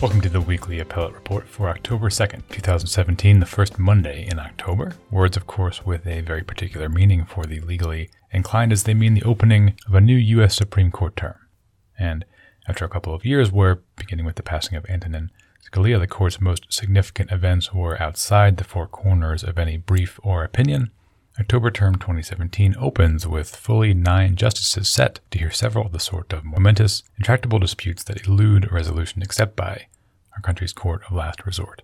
Welcome to the weekly appellate report for October 2nd, 2017, the first Monday in October. Words, of course, with a very particular meaning for the legally inclined as they mean the opening of a new U.S. Supreme Court term. And after a couple of years where, beginning with the passing of Antonin Scalia, the court's most significant events were outside the four corners of any brief or opinion, October term 2017 opens with fully nine justices set to hear several of the sort of momentous, intractable disputes that elude resolution except by our country's court of last resort.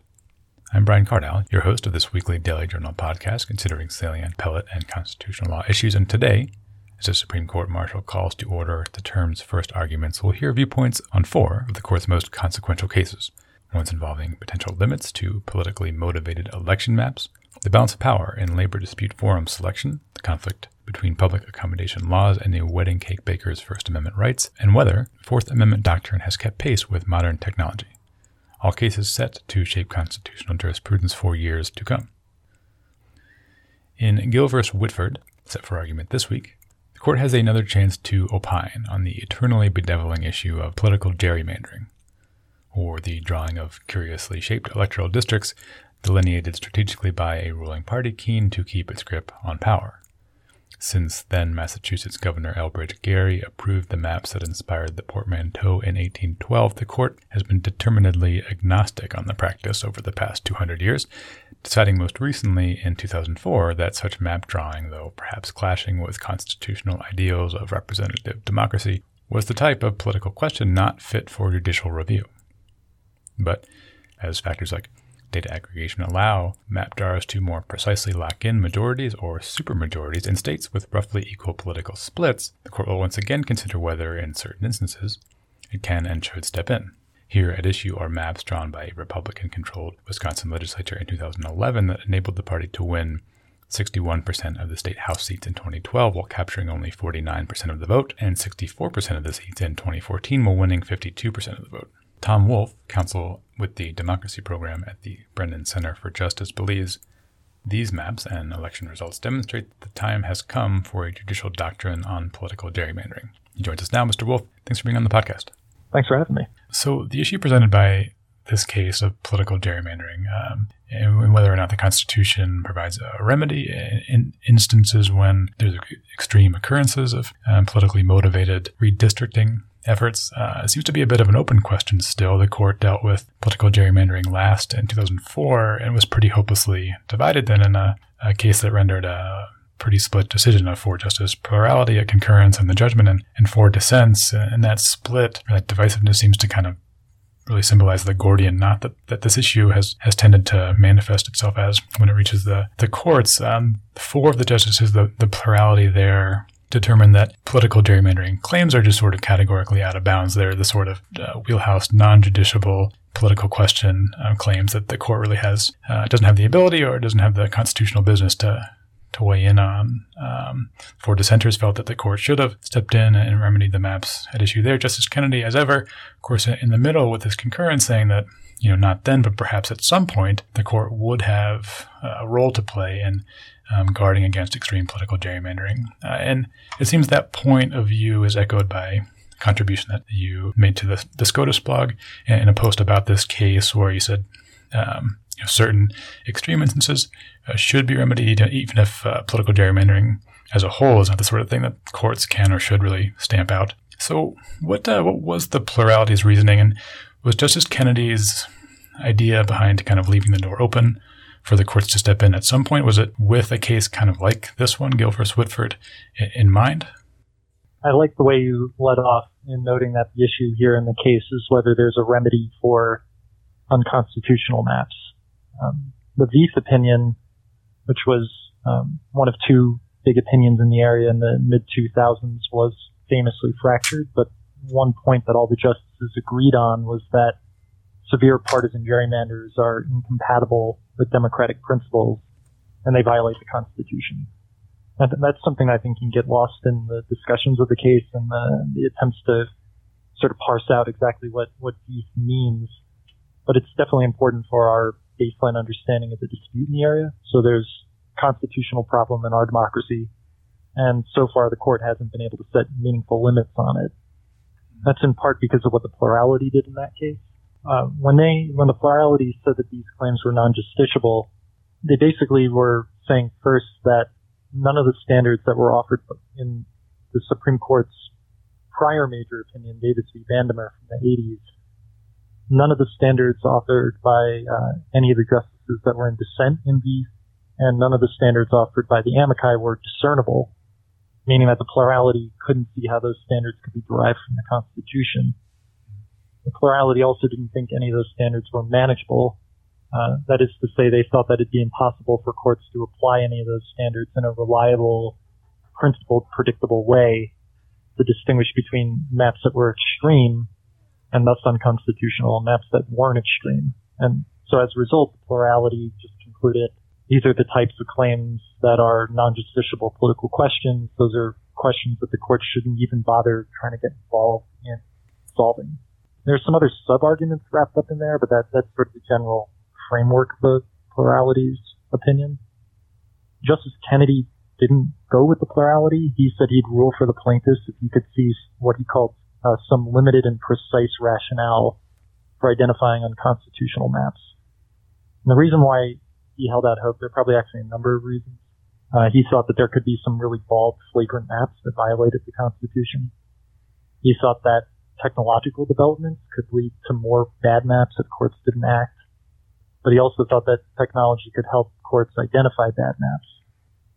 I'm Brian Cardell, your host of this weekly Daily Journal podcast considering salient appellate and constitutional law issues, and today, as the Supreme Court marshal calls to order the term's first arguments, we'll hear viewpoints on four of the court's most consequential cases ones involving potential limits to politically motivated election maps, the balance of power in labor dispute forum selection, the conflict between public accommodation laws and the wedding cake baker's First Amendment rights, and whether Fourth Amendment doctrine has kept pace with modern technology. All cases set to shape constitutional jurisprudence for years to come. In Gill v. Whitford, set for argument this week, the court has another chance to opine on the eternally bedeviling issue of political gerrymandering, or the drawing of curiously shaped electoral districts delineated strategically by a ruling party keen to keep its grip on power. Since then, Massachusetts Governor Elbridge Gerry approved the maps that inspired the portmanteau in 1812. The court has been determinedly agnostic on the practice over the past 200 years, deciding most recently in 2004 that such map drawing, though perhaps clashing with constitutional ideals of representative democracy, was the type of political question not fit for judicial review. But as factors like data aggregation allow map drawers to more precisely lock in majorities or supermajorities in states with roughly equal political splits, the court will once again consider whether, in certain instances, it can and should step in. Here at issue are maps drawn by a Republican controlled Wisconsin legislature in 2011 that enabled the party to win 61% of the state House seats in 2012 while capturing only 49% of the vote, and 64% of the seats in 2014 while winning 52% of the vote. Tom Wolf, counsel with the Democracy Program at the Brennan Center for Justice, believes these maps and election results demonstrate that the time has come for a judicial doctrine on political gerrymandering. He joins us now, Mr. Wolf. Thanks for being on the podcast. Thanks for having me. So, the issue presented by this case of political gerrymandering um, and whether or not the Constitution provides a remedy in instances when there's extreme occurrences of um, politically motivated redistricting efforts uh, seems to be a bit of an open question still. The court dealt with political gerrymandering last in 2004 and was pretty hopelessly divided then in a, a case that rendered a pretty split decision of four justice plurality, a concurrence, and the judgment, and, and four dissents. And that split, that divisiveness seems to kind of really symbolize the Gordian knot that, that this issue has, has tended to manifest itself as when it reaches the, the courts. Um, four of the justices, the, the plurality there determined that political gerrymandering claims are just sort of categorically out of bounds. They're the sort of uh, wheelhouse, non-justiciable political question uh, claims that the court really has uh, doesn't have the ability or doesn't have the constitutional business to to weigh in on. Um, four dissenters felt that the court should have stepped in and remedied the maps at issue there. Justice Kennedy, as ever, of course, in the middle with his concurrence saying that you know not then, but perhaps at some point, the court would have a role to play in um, guarding against extreme political gerrymandering. Uh, and it seems that point of view is echoed by contribution that you made to the, the SCOTUS blog in a post about this case where you said um, you know, certain extreme instances uh, should be remedied, even if uh, political gerrymandering as a whole is not the sort of thing that courts can or should really stamp out. So, what uh, what was the plurality's reasoning, and was Justice Kennedy's idea behind kind of leaving the door open for the courts to step in at some point? Was it with a case kind of like this one, Gill Whitford, in mind? I like the way you led off in noting that the issue here in the case is whether there's a remedy for unconstitutional maps. Um, the Vieth opinion, which was um, one of two big opinions in the area in the mid 2000s, was famously fractured. But one point that all the justices agreed on was that severe partisan gerrymanders are incompatible with democratic principles and they violate the Constitution. And that's something I think can get lost in the discussions of the case and the, the attempts to sort of parse out exactly what, what Vieth means. But it's definitely important for our baseline understanding of the dispute in the area. So there's constitutional problem in our democracy. And so far the court hasn't been able to set meaningful limits on it. That's in part because of what the plurality did in that case. Uh, when they when the plurality said that these claims were non-justiciable, they basically were saying first that none of the standards that were offered in the Supreme Court's prior major opinion, Davis v. Bandemer from the 80s, none of the standards offered by uh, any of the justices that were in dissent in these, and none of the standards offered by the amici were discernible, meaning that the plurality couldn't see how those standards could be derived from the Constitution. The plurality also didn't think any of those standards were manageable. Uh, that is to say, they thought that it'd be impossible for courts to apply any of those standards in a reliable, principled, predictable way to distinguish between maps that were extreme and thus unconstitutional and maps that weren't extreme. And so as a result, the plurality just concluded these are the types of claims that are non-justiciable political questions. Those are questions that the court shouldn't even bother trying to get involved in solving. There's some other sub-arguments wrapped up in there, but that, that's sort of the general framework of the plurality's opinion. Justice Kennedy didn't go with the plurality. He said he'd rule for the plaintiffs if he could see what he called uh, some limited and precise rationale for identifying unconstitutional maps. And the reason why he held out hope, there are probably actually a number of reasons. Uh, he thought that there could be some really bald, flagrant maps that violated the Constitution. He thought that technological developments could lead to more bad maps if courts didn't act. But he also thought that technology could help courts identify bad maps.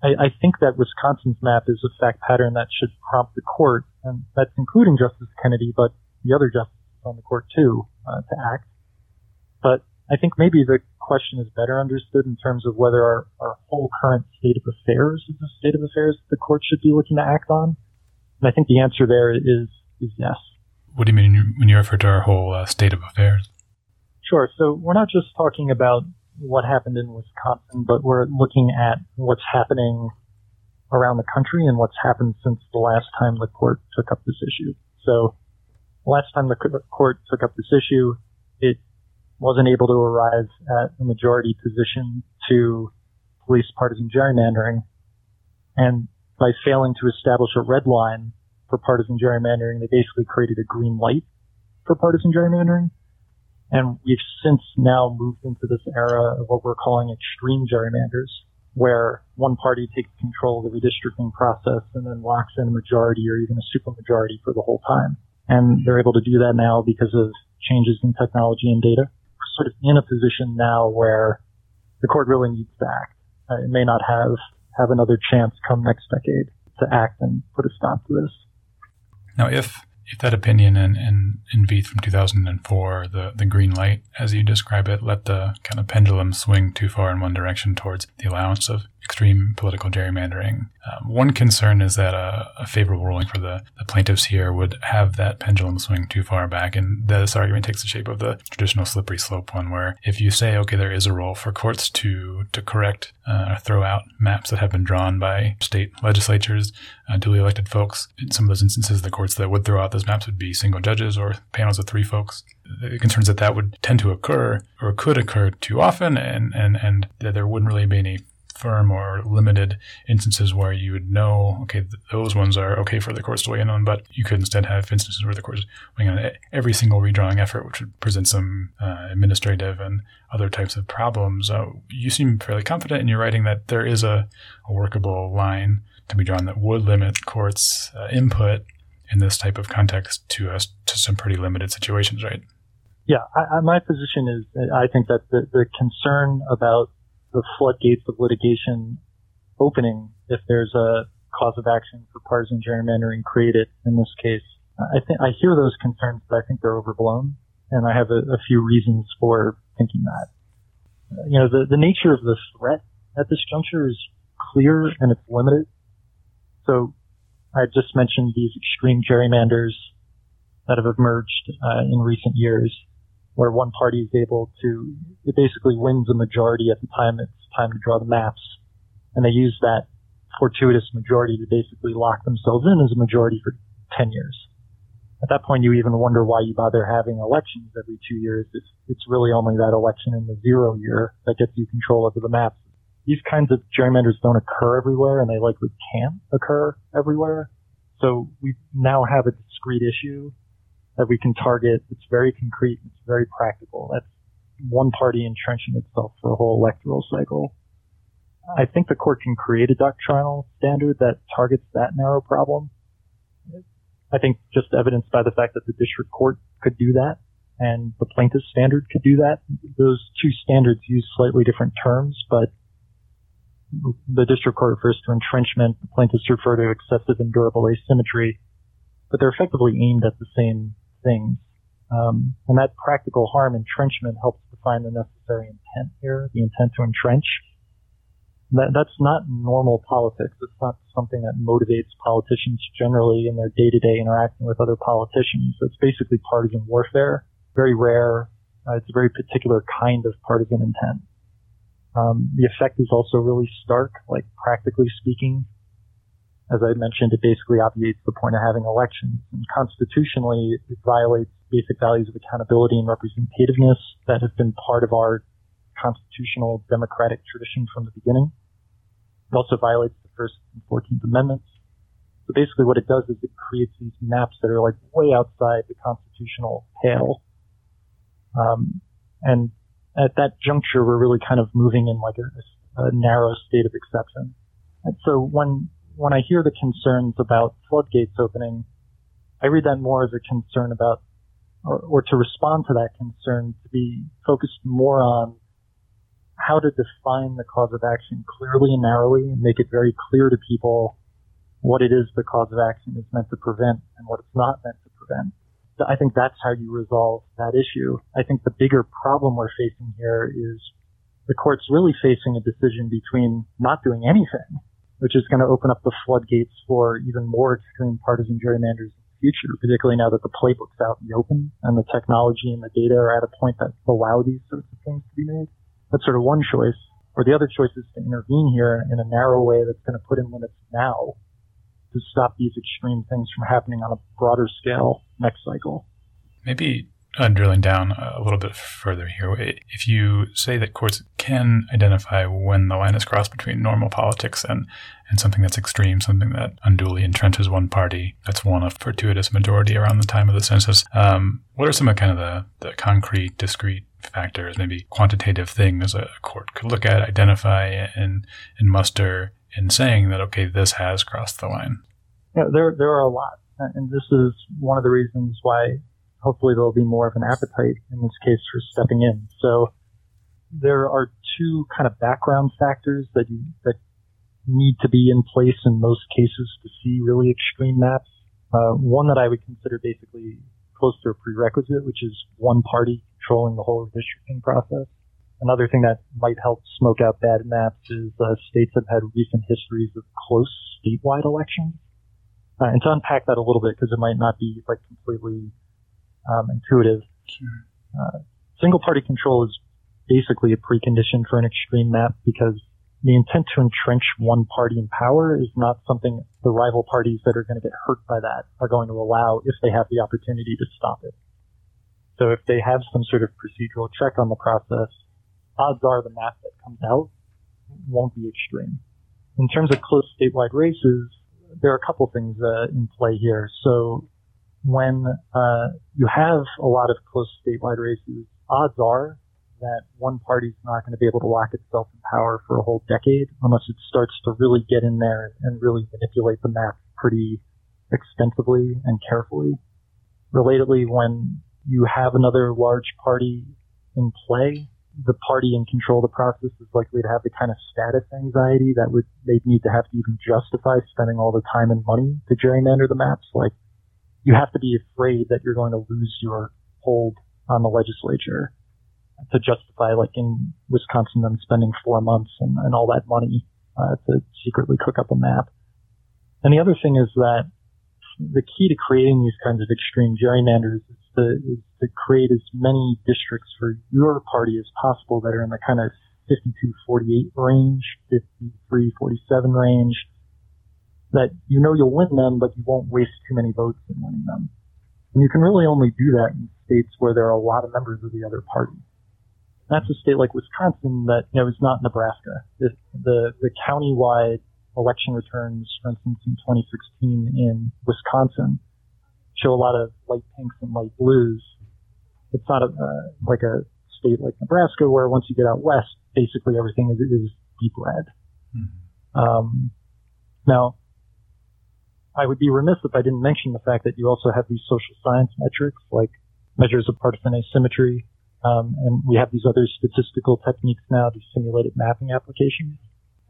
I, I think that Wisconsin's map is a fact pattern that should prompt the court, and that's including Justice Kennedy, but the other justices on the court too, uh, to act. But I think maybe the question is better understood in terms of whether our, our whole current state of affairs is a state of affairs the court should be looking to act on. And I think the answer there is is yes. What do you mean when you refer to our whole uh, state of affairs? Sure. So we're not just talking about what happened in Wisconsin, but we're looking at what's happening around the country and what's happened since the last time the court took up this issue. So last time the court took up this issue, it wasn't able to arrive at a majority position to police partisan gerrymandering. And by failing to establish a red line for partisan gerrymandering, they basically created a green light for partisan gerrymandering. And we've since now moved into this era of what we're calling extreme gerrymanders, where one party takes control of the redistricting process and then locks in a majority or even a supermajority for the whole time. And they're able to do that now because of changes in technology and data. We're sort of in a position now where the court really needs to act. Uh, it may not have, have another chance come next decade to act and put a stop to this. Now, if if that opinion in, in, in Vieth from 2004, the, the green light, as you describe it, let the kind of pendulum swing too far in one direction towards the allowance of extreme political gerrymandering. Um, one concern is that a, a favorable ruling for the, the, plaintiffs here would have that pendulum swing too far back. And this argument takes the shape of the traditional slippery slope one, where if you say, okay, there is a role for courts to, to correct uh, or throw out maps that have been drawn by state legislatures, uh, duly elected folks, in some of those instances, the courts that would throw out those maps would be single judges or panels of three folks the concerns that that would tend to occur or could occur too often and, and, and that there wouldn't really be any firm or limited instances where you would know, okay, th- those ones are okay for the courts to weigh in on, but you could instead have instances where the courts weighing on every single redrawing effort, which would present some uh, administrative and other types of problems. Uh, you seem fairly confident in your writing that there is a, a workable line to be drawn that would limit courts' uh, input in this type of context to us to some pretty limited situations, right? Yeah, I, I, my position is I think that the, the concern about the floodgates of litigation opening if there's a cause of action for partisan gerrymandering created in this case. I think I hear those concerns, but I think they're overblown, and I have a, a few reasons for thinking that. you know, the, the nature of the threat at this juncture is clear and it's limited. So I just mentioned these extreme gerrymanders that have emerged uh, in recent years where one party is able to, it basically wins a majority at the time it's time to draw the maps. And they use that fortuitous majority to basically lock themselves in as a majority for 10 years. At that point, you even wonder why you bother having elections every two years if it's really only that election in the zero year that gets you control over the maps. These kinds of gerrymanders don't occur everywhere and they likely can't occur everywhere. So we now have a discrete issue that we can target. It's very concrete. It's very practical. That's one party entrenching itself for a whole electoral cycle. I think the court can create a doctrinal standard that targets that narrow problem. I think just evidenced by the fact that the district court could do that and the plaintiff standard could do that. Those two standards use slightly different terms, but the district court refers to entrenchment, the plaintiffs refer to excessive and durable asymmetry, but they're effectively aimed at the same things. Um, and that practical harm entrenchment helps define the necessary intent here, the intent to entrench. That, that's not normal politics. It's not something that motivates politicians generally in their day-to-day interacting with other politicians. It's basically partisan warfare. Very rare. Uh, it's a very particular kind of partisan intent. Um, the effect is also really stark, like practically speaking. As I mentioned, it basically obviates the point of having elections. And constitutionally, it violates basic values of accountability and representativeness that have been part of our constitutional democratic tradition from the beginning. It also violates the First and Fourteenth Amendments. So basically what it does is it creates these maps that are like way outside the constitutional pale. Um, and at that juncture, we're really kind of moving in like a, a narrow state of exception. And so when, when I hear the concerns about floodgates opening, I read that more as a concern about, or, or to respond to that concern, to be focused more on how to define the cause of action clearly and narrowly and make it very clear to people what it is the cause of action is meant to prevent and what it's not meant to prevent. I think that's how you resolve that issue. I think the bigger problem we're facing here is the court's really facing a decision between not doing anything, which is going to open up the floodgates for even more extreme partisan gerrymanders in the future, particularly now that the playbook's out in the open and the technology and the data are at a point that allow these sorts of things to be made. That's sort of one choice. Or the other choice is to intervene here in a narrow way that's going to put in limits now to stop these extreme things from happening on a broader scale next cycle. Maybe uh, drilling down a little bit further here, if you say that courts can identify when the line is crossed between normal politics and, and something that's extreme, something that unduly entrenches one party, that's won a fortuitous majority around the time of the census, um, what are some of kind of the, the concrete, discrete factors, maybe quantitative things a court could look at, identify, and, and muster in saying that, okay, this has crossed the line? Yeah, there, there are a lot. And this is one of the reasons why hopefully there'll be more of an appetite in this case for stepping in. So there are two kind of background factors that you, that need to be in place in most cases to see really extreme maps. Uh, one that I would consider basically close to a prerequisite, which is one party controlling the whole redistricting process. Another thing that might help smoke out bad maps is uh, states have had recent histories of close statewide elections. Uh, and to unpack that a little bit, because it might not be like completely um, intuitive. Sure. Uh, single party control is basically a precondition for an extreme map because the intent to entrench one party in power is not something the rival parties that are going to get hurt by that are going to allow if they have the opportunity to stop it. So if they have some sort of procedural check on the process, odds are the map that comes out won't be extreme. In terms of close statewide races, there are a couple things uh, in play here. So when uh, you have a lot of close statewide races, odds are that one party's not going to be able to lock itself in power for a whole decade unless it starts to really get in there and really manipulate the map pretty extensively and carefully. Relatedly, when you have another large party in play, the party in control of the process is likely to have the kind of status anxiety that would they'd need to have to even justify spending all the time and money to gerrymander the maps. Like you have to be afraid that you're going to lose your hold on the legislature to justify, like in Wisconsin, them spending four months and, and all that money uh, to secretly cook up a map. And the other thing is that the key to creating these kinds of extreme gerrymanders is to, is to create as many districts for your party as possible that are in the kind of 52-48 range, 53-47 range, that you know you'll win them, but you won't waste too many votes in winning them. And you can really only do that in states where there are a lot of members of the other party. That's a state like Wisconsin that, you know, is not Nebraska. The, the, the county-wide election returns, for instance, in 2016 in Wisconsin show a lot of light pinks and light blues. It's not a, uh, like a state like Nebraska where once you get out west, basically everything is, is deep red. Mm-hmm. Um, now, I would be remiss if I didn't mention the fact that you also have these social science metrics like measures of partisan asymmetry, um, and we have these other statistical techniques now, these simulated mapping applications.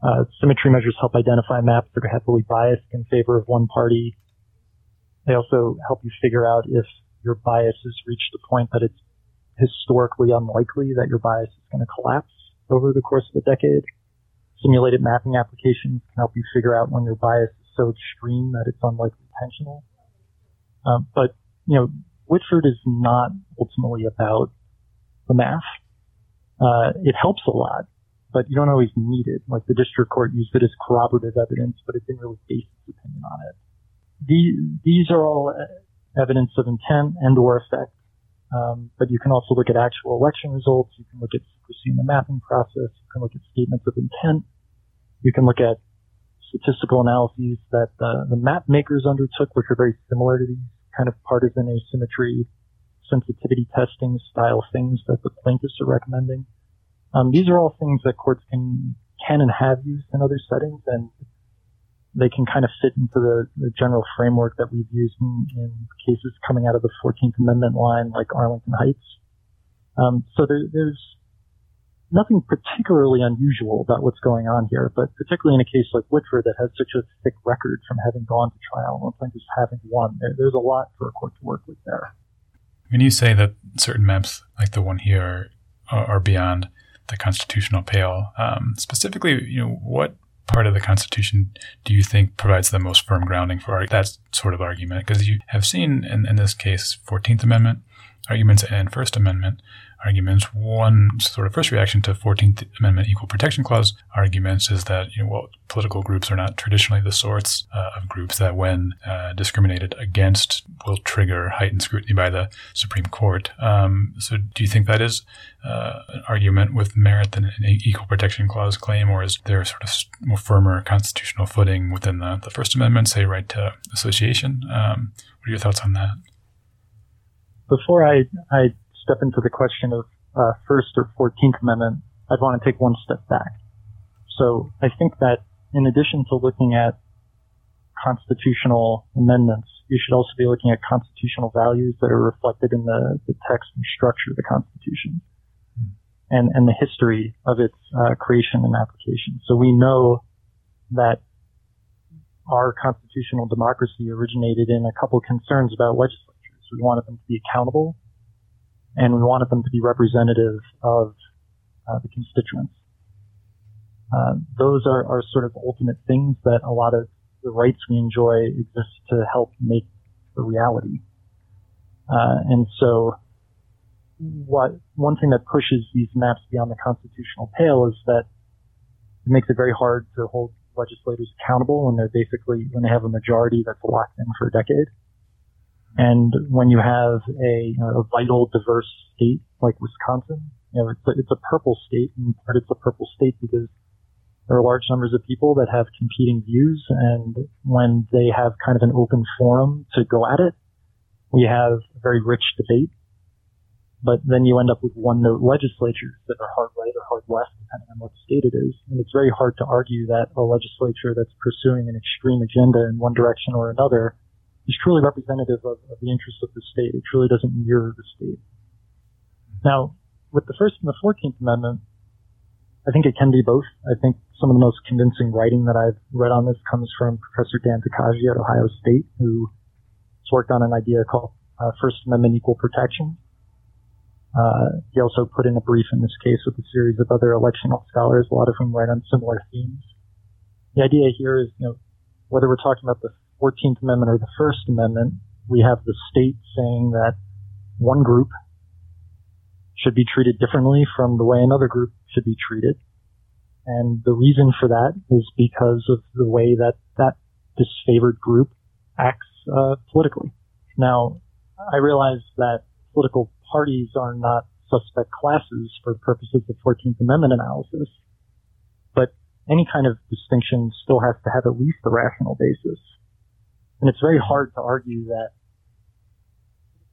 Uh, symmetry measures help identify maps that are heavily biased in favor of one party. They also help you figure out if your bias has reached a point that it's historically unlikely that your bias is going to collapse over the course of a decade. Simulated mapping applications can help you figure out when your bias so extreme that it's unlikely intentional. Um, but, you know, Whitford is not ultimately about the math. Uh, it helps a lot, but you don't always need it. Like the district court used it as corroborative evidence, but it didn't really base its opinion on it. These, these are all evidence of intent and or effect. Um, but you can also look at actual election results. You can look at secrecy in the mapping process. You can look at statements of intent. You can look at statistical analyses that uh, the map makers undertook, which are very similar to these kind of partisan asymmetry sensitivity testing style things that the plaintiffs are recommending. Um, these are all things that courts can can and have used in other settings, and they can kind of fit into the, the general framework that we've used in, in, cases coming out of the 14th Amendment line, like Arlington Heights. Um, so there, there's nothing particularly unusual about what's going on here, but particularly in a case like Whitford that has such a thick record from having gone to trial and plaintiffs having won, there, there's a lot for a court to work with there. When you say that certain maps, like the one here, are, are beyond the constitutional pale, um, specifically, you know, what part of the Constitution do you think provides the most firm grounding for that sort of argument? Because you have seen in, in this case, 14th Amendment arguments and First Amendment arguments. One sort of first reaction to 14th Amendment Equal Protection Clause arguments is that, you know, well, political groups are not traditionally the sorts uh, of groups that, when uh, discriminated against, will trigger heightened scrutiny by the Supreme Court. Um, so, do you think that is uh, an argument with merit than an Equal Protection Clause claim, or is there sort of more firmer constitutional footing within the, the First Amendment, say, right to association? Um, what are your thoughts on that? Before I, I step into the question of uh, First or Fourteenth Amendment, I'd want to take one step back. So I think that in addition to looking at constitutional amendments, you should also be looking at constitutional values that are reflected in the, the text and structure of the Constitution and, and the history of its uh, creation and application. So we know that our constitutional democracy originated in a couple concerns about legislatures. We wanted them to be accountable and we wanted them to be representative of uh, the constituents. Uh, those are, are sort of ultimate things that a lot of the rights we enjoy exist to help make the reality. Uh, and so, what one thing that pushes these maps beyond the constitutional pale is that it makes it very hard to hold legislators accountable when they're basically when they have a majority that's locked in for a decade. And when you have a, you know, a vital, diverse state like Wisconsin, you know, it's a, it's a purple state, and part it's a purple state because there are large numbers of people that have competing views, and when they have kind of an open forum to go at it, we have a very rich debate. But then you end up with one-note legislatures that are hard right or hard left, depending on what state it is. And it's very hard to argue that a legislature that's pursuing an extreme agenda in one direction or another is truly representative of, of the interests of the state. It truly doesn't mirror the state. Now, with the First and the Fourteenth Amendment, I think it can be both. I think some of the most convincing writing that I've read on this comes from Professor Dan Tokaji at Ohio State, who has worked on an idea called uh, First Amendment Equal Protection. Uh, he also put in a brief in this case with a series of other election scholars, a lot of whom write on similar themes. The idea here is, you know, whether we're talking about the 14th Amendment or the First Amendment, we have the state saying that one group should be treated differently from the way another group should be treated. And the reason for that is because of the way that that disfavored group acts uh, politically. Now, I realize that political parties are not suspect classes for purposes of 14th Amendment analysis, but any kind of distinction still has to have at least a rational basis. And it's very hard to argue that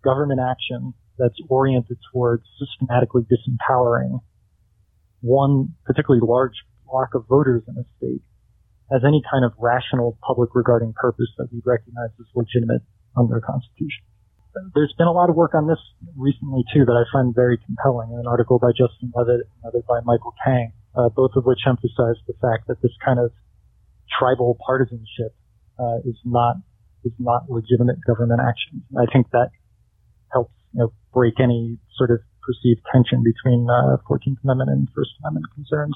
government action that's oriented towards systematically disempowering one particularly large block of voters in a state has any kind of rational public regarding purpose that we recognize as legitimate under the Constitution. There's been a lot of work on this recently too that I find very compelling. An article by Justin Levitt, another by Michael Kang, uh, both of which emphasize the fact that this kind of tribal partisanship uh, is not is not legitimate government action. I think that helps you know break any sort of perceived tension between uh, 14th Amendment and First Amendment concerns.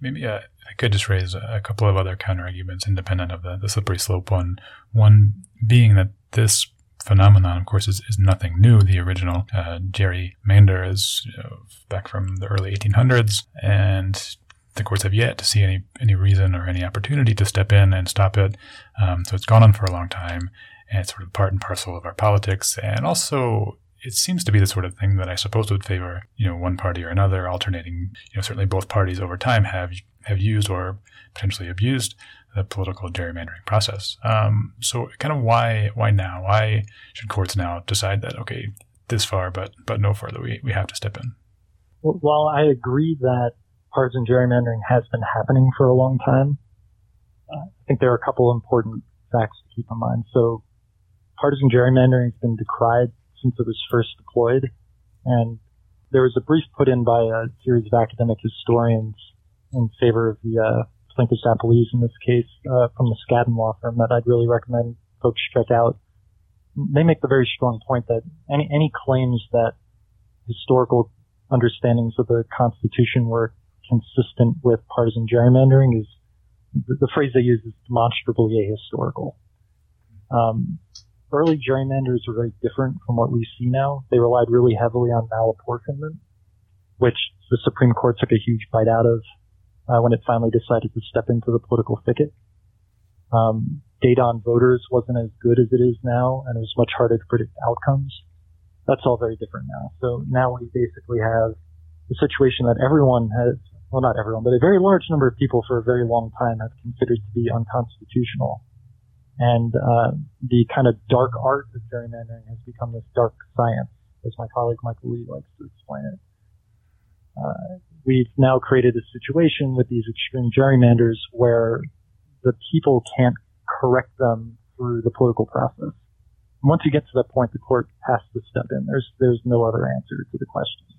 Maybe uh, I could just raise a couple of other counter arguments independent of the, the slippery slope one. One being that this phenomenon, of course, is, is nothing new. The original uh, gerrymander is you know, back from the early 1800s, and the courts have yet to see any any reason or any opportunity to step in and stop it. Um, so it's gone on for a long time, and it's sort of part and parcel of our politics, and also it seems to be the sort of thing that I suppose would favor, you know, one party or another, alternating. You know, certainly both parties over time have have used or potentially abused the political gerrymandering process. Um, so, kind of why why now? Why should courts now decide that okay, this far, but but no further? We we have to step in. Well, I agree that partisan gerrymandering has been happening for a long time, uh, I think there are a couple important facts to keep in mind. So, partisan gerrymandering has been decried since it was first deployed. And there was a brief put in by a series of academic historians in favor of the uh, plaintiffs' appellees in this case uh, from the Skadden law firm that I'd really recommend folks check out. They make the very strong point that any any claims that historical understandings of the Constitution were consistent with partisan gerrymandering is the, the phrase they use is demonstrably ahistorical. Um, early gerrymanders were very different from what we see now. They relied really heavily on malapportionment, which the Supreme Court took a huge bite out of uh, when it finally decided to step into the political thicket. Um, data on voters wasn't as good as it is now, and it was much harder to predict outcomes. That's all very different now. So now we basically have the situation that everyone has, well, not everyone, but a very large number of people for a very long time have considered to be unconstitutional and uh, the kind of dark art of gerrymandering has become this dark science, as my colleague Michael Li likes to explain it. Uh, we've now created a situation with these extreme gerrymanders where the people can't correct them through the political process. And once you get to that point, the court has to step in. There's there's no other answer to the question.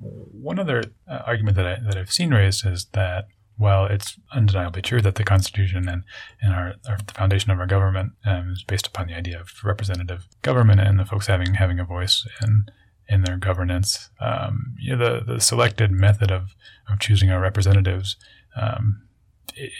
One other uh, argument that I that I've seen raised is that while it's undeniably true that the Constitution and, and our, our the foundation of our government um, is based upon the idea of representative government and the folks having having a voice in in their governance, um, you know, the the selected method of of choosing our representatives um,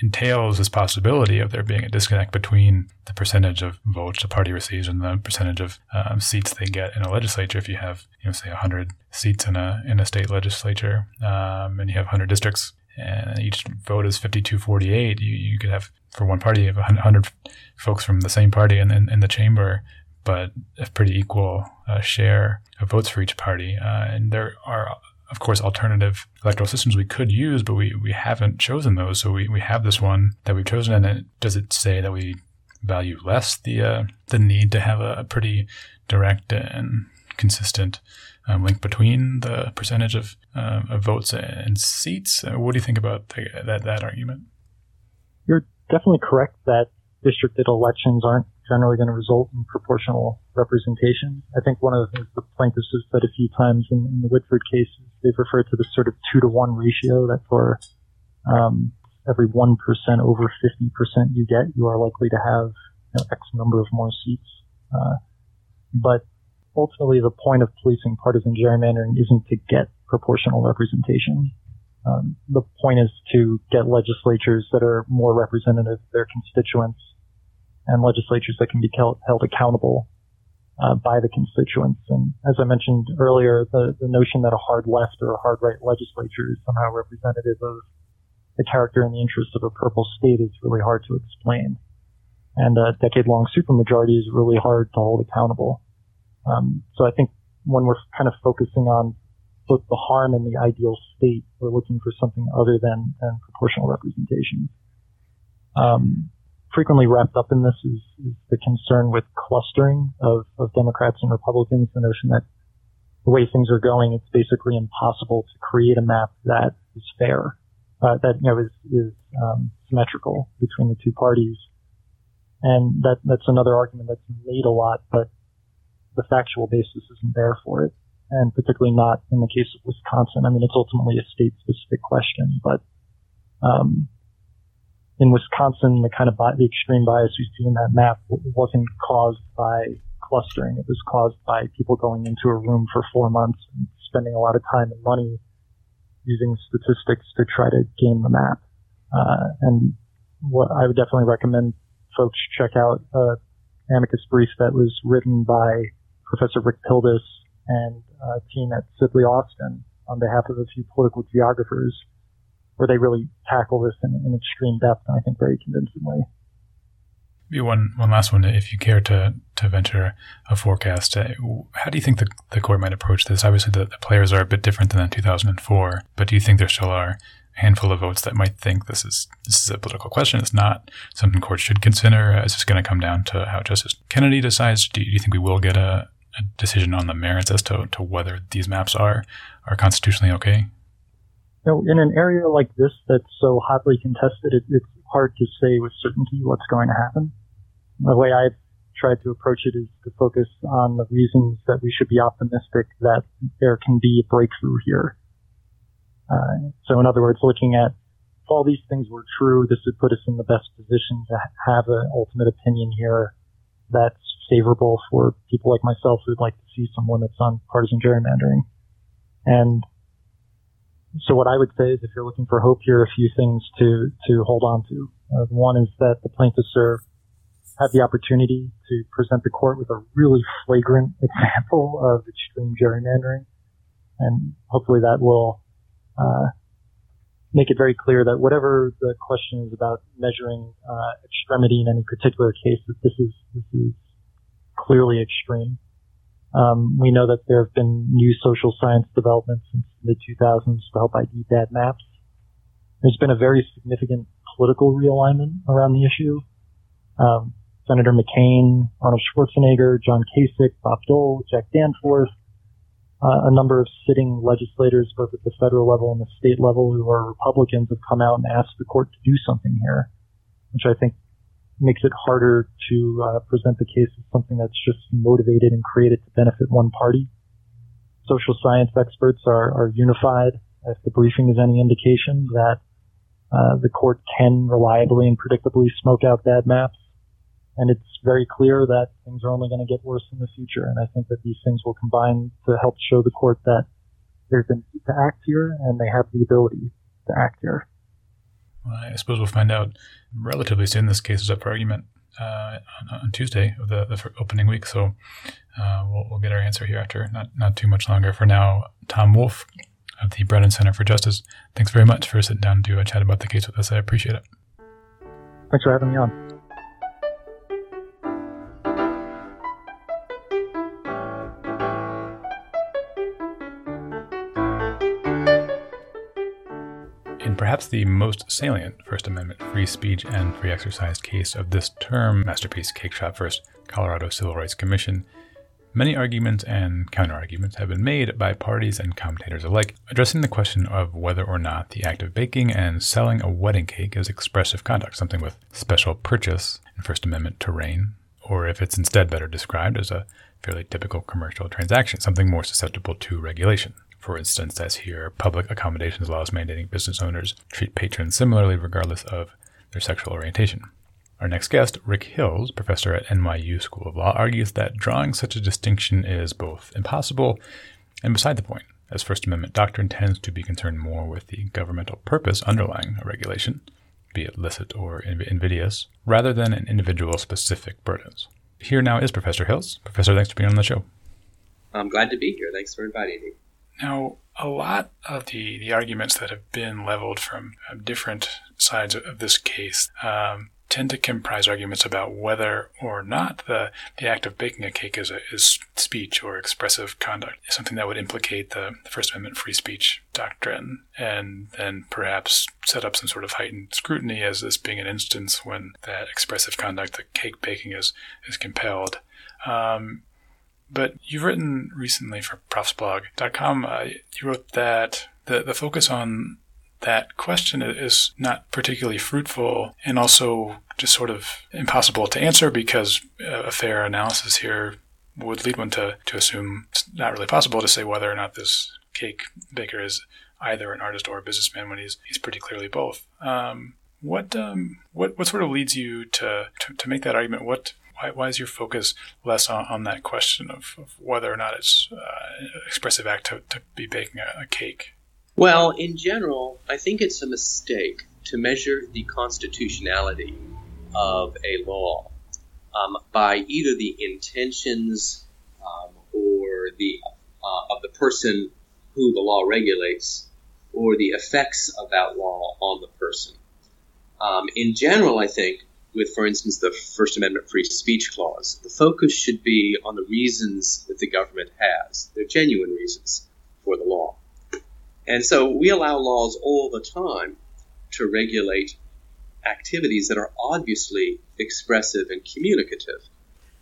entails this possibility of there being a disconnect between the percentage of votes a party receives and the percentage of um, seats they get in a legislature. If you have, you know, say 100 seats in a in a state legislature, um, and you have 100 districts, and each vote is 52-48, you, you could have, for one party, you have 100 folks from the same party in, in, in the chamber, but a pretty equal uh, share of votes for each party. Uh, and there are, of course, alternative electoral systems we could use, but we, we haven't chosen those. So we, we have this one that we've chosen. And it, does it say that we value less the uh, the need to have a, a pretty direct and consistent um, link between the percentage of, uh, of votes and seats. Uh, what do you think about the, that that argument? You're definitely correct that districted elections aren't generally going to result in proportional representation. I think one of the things the plaintiffs have said a few times in, in the Whitford cases, they've referred to the sort of two to one ratio that for um, every one percent over fifty percent you get, you are likely to have you know, X number of more seats. Uh, but ultimately the point of policing partisan gerrymandering isn't to get proportional representation. Um, the point is to get legislatures that are more representative of their constituents and legislatures that can be held accountable uh, by the constituents. And as I mentioned earlier, the, the notion that a hard left or a hard right legislature is somehow representative of the character and the interests of a purple state is really hard to explain. And a decade long supermajority is really hard to hold accountable. Um, so I think when we're kind of focusing on both the harm and the ideal state, we're looking for something other than, than proportional representation. Um, frequently wrapped up in this is, is the concern with clustering of, of Democrats and Republicans, the notion that the way things are going, it's basically impossible to create a map that is fair, uh, that you know is, is um, symmetrical between the two parties. And that that's another argument that's made a lot, but the factual basis isn't there for it, and particularly not in the case of Wisconsin. I mean, it's ultimately a state-specific question, but um, in Wisconsin, the kind of bi- the extreme bias we see in that map wasn't caused by clustering. It was caused by people going into a room for four months and spending a lot of time and money using statistics to try to game the map. Uh, and what I would definitely recommend folks check out a amicus brief that was written by Professor Rick Pildes and a team at Sidley Austin on behalf of a few political geographers where they really tackle this in, in extreme depth, and I think very convincingly. One one last one, if you care to to venture a forecast, uh, how do you think the, the court might approach this? Obviously, the, the players are a bit different than in 2004, but do you think there still are a handful of votes that might think this is this is a political question? It's not something courts should consider. Uh, is this going to come down to how Justice Kennedy decides? Do you, do you think we will get a, a decision on the merits as to, to whether these maps are are constitutionally okay? Know, in an area like this that's so hotly contested, it, it's hard to say with certainty what's going to happen. The way I've tried to approach it is to focus on the reasons that we should be optimistic that there can be a breakthrough here. Uh, so, in other words, looking at if all these things were true, this would put us in the best position to have an ultimate opinion here that's favorable for people like myself who'd like to see some limits on partisan gerrymandering. And so what I would say is if you're looking for hope here, are a few things to, to hold on to. Uh, one is that the plaintiffs are, have the opportunity to present the court with a really flagrant example of extreme gerrymandering. And hopefully that will, uh, make it very clear that whatever the question is about measuring, uh, extremity in any particular case, that this is, this is clearly extreme. Um, we know that there have been new social science developments since the 2000s to help ID bad maps. There's been a very significant political realignment around the issue. Um, Senator McCain, Arnold Schwarzenegger, John Kasich, Bob Dole, Jack Danforth, uh, a number of sitting legislators, both at the federal level and the state level, who are Republicans, have come out and asked the court to do something here, which I think makes it harder to uh, present the case as something that's just motivated and created to benefit one party. Social science experts are, are unified, if the briefing is any indication, that uh, the court can reliably and predictably smoke out bad maps. And it's very clear that things are only going to get worse in the future. And I think that these things will combine to help show the court that there's a need to act here and they have the ability to act here. I suppose we'll find out relatively soon. This case is up for argument uh, on, on, Tuesday of the, the opening week, so uh, we'll, we'll, get our answer here after not, not too much longer. For now, Tom Wolf of the Brennan Center for Justice, thanks very much for sitting down to uh, chat about the case with us. I appreciate it. Thanks for having me on. Perhaps the most salient First Amendment free speech and free exercise case of this term, Masterpiece Cakeshop vs. Colorado Civil Rights Commission, many arguments and counterarguments have been made by parties and commentators alike, addressing the question of whether or not the act of baking and selling a wedding cake is expressive conduct, something with special purchase in First Amendment terrain, or if it's instead better described as a fairly typical commercial transaction, something more susceptible to regulation. For instance, as here, public accommodations laws mandating business owners treat patrons similarly regardless of their sexual orientation. Our next guest, Rick Hills, professor at NYU School of Law, argues that drawing such a distinction is both impossible and beside the point, as First Amendment doctrine tends to be concerned more with the governmental purpose underlying a regulation, be it licit or invidious, rather than an individual specific burdens. Here now is Professor Hills. Professor, thanks for being on the show. I'm glad to be here. Thanks for inviting me. Now, a lot of the, the arguments that have been leveled from different sides of this case um, tend to comprise arguments about whether or not the, the act of baking a cake is, a, is speech or expressive conduct, something that would implicate the, the First Amendment free speech doctrine, and then perhaps set up some sort of heightened scrutiny as this being an instance when that expressive conduct, the cake baking, is, is compelled. Um, but you've written recently for prawfsblawg.com, uh, you wrote that the, the focus on that question is not particularly fruitful and also just sort of impossible to answer because a fair analysis here would lead one to, to assume it's not really possible to say whether or not this cake baker is either an artist or a businessman when he's he's pretty clearly both. Um, what um, what what sort of leads you to, to, to make that argument? What why, why is your focus less on, on that question of, of, whether or not it's uh, expressive act to, to be baking a, a cake? Well, in general, I think it's a mistake to measure the constitutionality of a law um, by either the intentions um, or the uh, of the person who the law regulates or the effects of that law on the person. Um, in general, I think, with, for instance, the First Amendment free speech clause, the focus should be on the reasons that the government has. They're genuine reasons for the law. And so we allow laws all the time to regulate activities that are obviously expressive and communicative.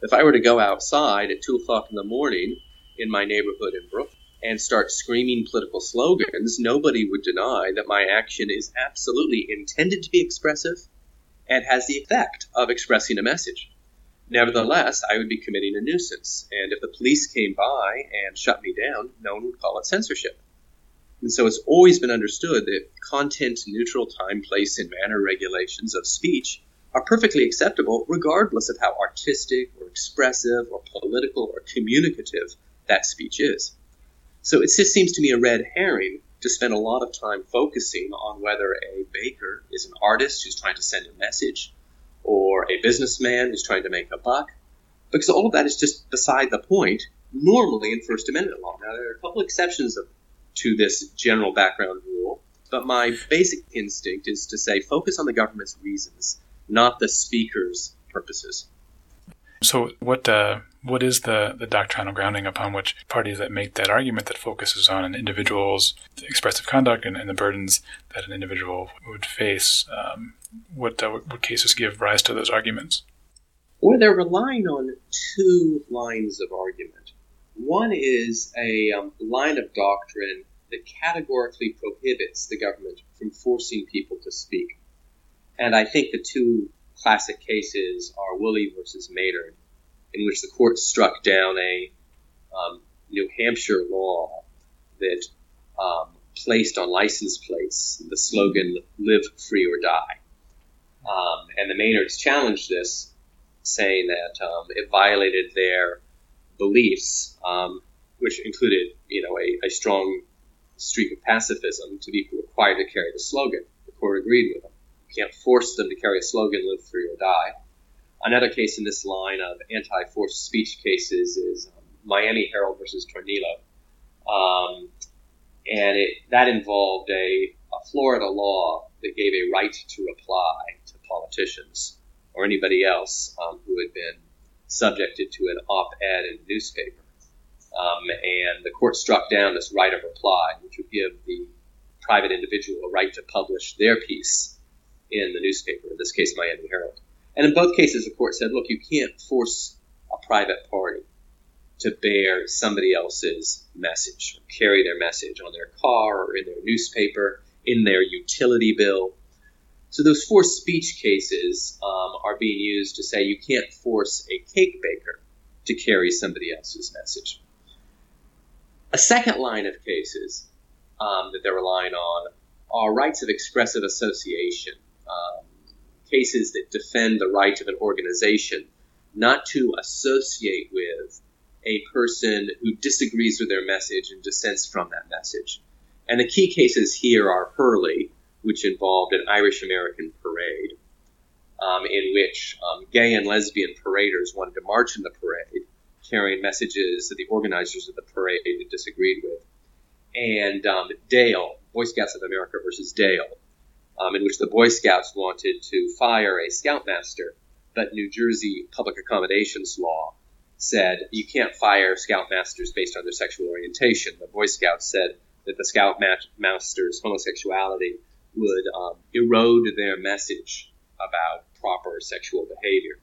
If I were to go outside at 2 o'clock in the morning in my neighborhood in Brooklyn and start screaming political slogans, nobody would deny that my action is absolutely intended to be expressive and has the effect of expressing a message. Nevertheless, I would be committing a nuisance, and if the police came by and shut me down, no one would call it censorship. And so it's always been understood that content neutral time, place, and manner regulations of speech are perfectly acceptable regardless of how artistic or expressive or political or communicative that speech is. So it just seems to me a red herring to spend a lot of time focusing on whether a baker is an artist who's trying to send a message or a businessman who's trying to make a buck, because all of that is just beside the point normally in First Amendment law. Now, there are a couple exceptions of to this general background rule. But my basic instinct is to say focus on the government's reasons, not the speaker's purposes. So, what uh, what is the, the doctrinal grounding upon which parties that make that argument that focuses on an individual's expressive conduct and, and the burdens that an individual would face? Um, what, uh, what cases give rise to those arguments? Well, they're relying on two lines of argument. One is a um, line of doctrine that categorically prohibits the government from forcing people to speak. And I think the two classic cases are Wooley versus Maynard, in which the court struck down a um, New Hampshire law that um, placed on license plates the slogan "Live Free or Die," um, and the Maynards challenged this, saying that um, it violated their beliefs, um, which included, you know, a, a strong streak of pacifism to be required to carry the slogan. The court agreed with them. You can't force them to carry a slogan, live free or die. Another case in this line of anti-forced speech cases is um, Miami Herald versus Tornillo. Um, and it, that involved a, a Florida law that gave a right to reply to politicians or anybody else um, who had been subjected to an op-ed in a newspaper. Um, and the court struck down this right of reply, which would give the private individual a right to publish their piece in the newspaper, in this case, Miami Herald. And in both cases, the court said, look, you can't force a private party to bear somebody else's message, or carry their message on their car or in their newspaper, in their utility bill. So those four speech cases um, are being used to say you can't force a cake baker to carry somebody else's message. A second line of cases um, that they're relying on are rights of expressive association, um, cases that defend the right of an organization not to associate with a person who disagrees with their message and dissents from that message. And the key cases here are Hurley, which involved an Irish American parade, um, in which um, gay and lesbian paraders wanted to march in the parade carrying messages that the organizers of the parade disagreed with. And um, Dale, Boy Scouts of America versus Dale, um, in which the Boy Scouts wanted to fire a scoutmaster, but New Jersey public accommodations law said you can't fire scoutmasters based on their sexual orientation. The Boy Scouts said that the scoutmaster's homosexuality would um, erode their message about proper sexual behavior.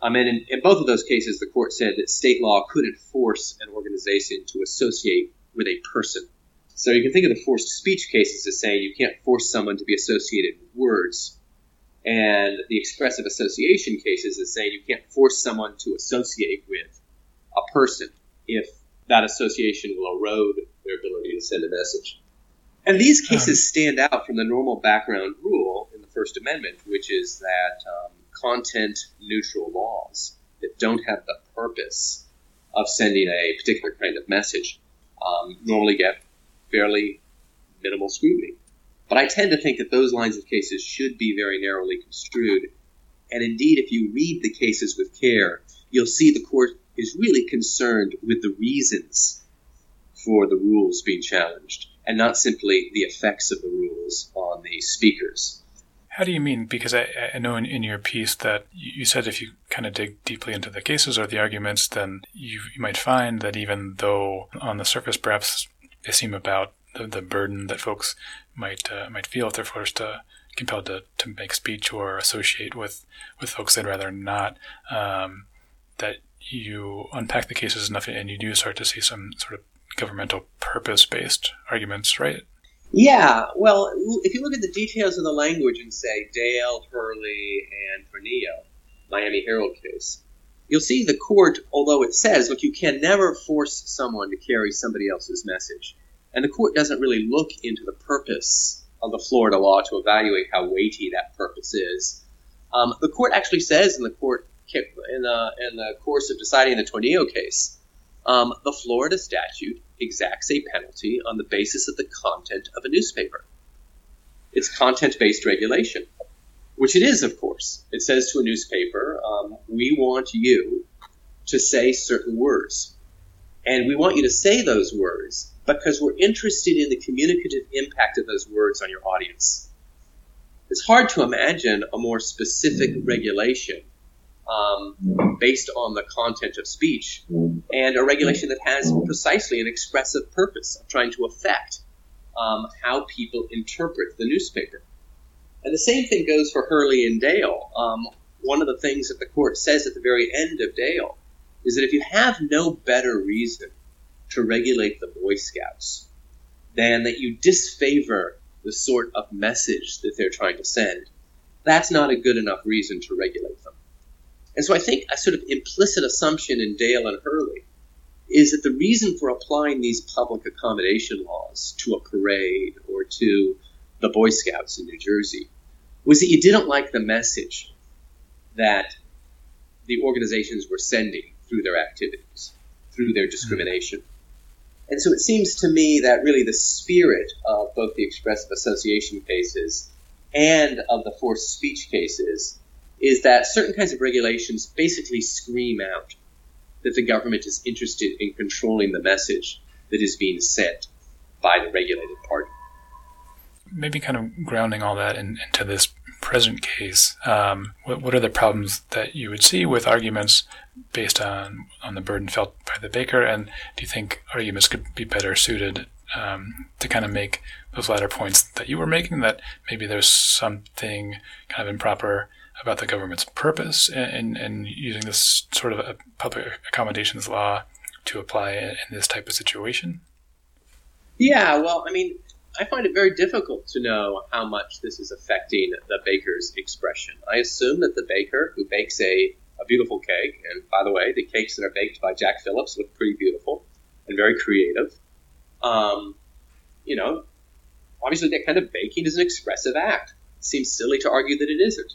Um, and in, in, both of those cases, the court said that state law couldn't force an organization to associate with a person. So you can think of the forced speech cases as saying you can't force someone to be associated with words. And the expressive association cases as saying you can't force someone to associate with a person if that association will erode their ability to send a message. And these cases stand out from the normal background rule in the First Amendment, which is that um, content neutral laws that don't have the purpose of sending a particular kind of message um, normally get fairly minimal scrutiny. But I tend to think that those lines of cases should be very narrowly construed. And indeed, if you read the cases with care, you'll see the court is really concerned with the reasons for the rules being challenged and not simply the effects of the rules on the speakers. How do you mean? Because I, I know in, in, your piece that you said if you kind of dig deeply into the cases or the arguments, then you, you might find that even though on the surface perhaps they seem about the, the burden that folks might uh, might feel if they're forced to compelled to, to make speech or associate with, with folks they'd rather not, um, that you unpack the cases enough and you do start to see some sort of governmental purpose based arguments, right? Yeah, well, if you look at the details of the language and say Dale, Hurley, and Tornillo, Miami Herald case, you'll see the court, although it says, look, you can never force someone to carry somebody else's message. And the court doesn't really look into the purpose of the Florida law to evaluate how weighty that purpose is. Um, the court actually says in the court in the, in the course of deciding the Tornillo case, um, the Florida statute exacts a penalty on the basis of the content of a newspaper. It's content based regulation, which it is, of course. It says to a newspaper, um, we want you to say certain words. And we want you to say those words because we're interested in the communicative impact of those words on your audience. It's hard to imagine a more specific regulation um, based on the content of speech, and a regulation that has precisely an expressive purpose of trying to affect um, how people interpret the newspaper. And the same thing goes for Hurley and Dale. Um, one of the things that the court says at the very end of Dale is that if you have no better reason to regulate the Boy Scouts than that you disfavor the sort of message that they're trying to send, that's not a good enough reason to regulate them. And so I think a sort of implicit assumption in Dale and Hurley is that the reason for applying these public accommodation laws to a parade or to the Boy Scouts in New Jersey was that you didn't like the message that the organizations were sending through their activities, through their discrimination. Mm-hmm. And so it seems to me that really the spirit of both the expressive association cases and of the forced speech cases is that certain kinds of regulations basically scream out that the government is interested in controlling the message that is being sent by the regulated party. Maybe kind of grounding all that in, into this present case, um, what, what, are the problems that you would see with arguments based on, on the burden felt by the baker? And do you think arguments could be better suited um, to kind of make those latter points that you were making, that maybe there's something kind of improper about the government's purpose in, in using this sort of a public accommodations law to apply in this type of situation? Yeah, well, I mean, I find it very difficult to know how much this is affecting the baker's expression. I assume that the baker who bakes a, a beautiful cake, and by the way, the cakes that are baked by Jack Phillips look pretty beautiful and very creative. Um, you know, obviously that kind of baking is an expressive act. It seems silly to argue that it isn't.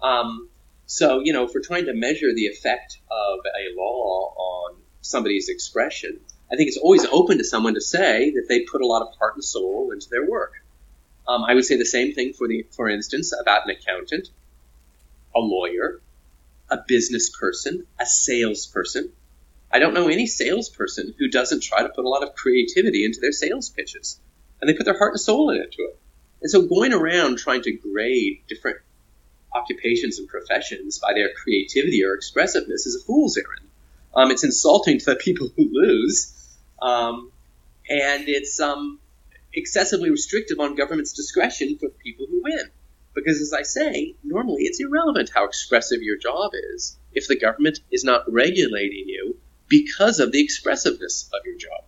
Um, so, you know, if we're trying to measure the effect of a law on somebody's expression, I think it's always open to someone to say that they put a lot of heart and soul into their work. Um, I would say the same thing for the, for instance, about an accountant, a lawyer, a business person, a salesperson. I don't know any salesperson who doesn't try to put a lot of creativity into their sales pitches, and they put their heart and soul into it. And so going around trying to grade different occupations and professions by their creativity or expressiveness is a fool's errand. Um, it's insulting to the people who lose, um, and it's um, excessively restrictive on government's discretion for the people who win. Because, as I say, normally it's irrelevant how expressive your job is if the government is not regulating you because of the expressiveness of your job.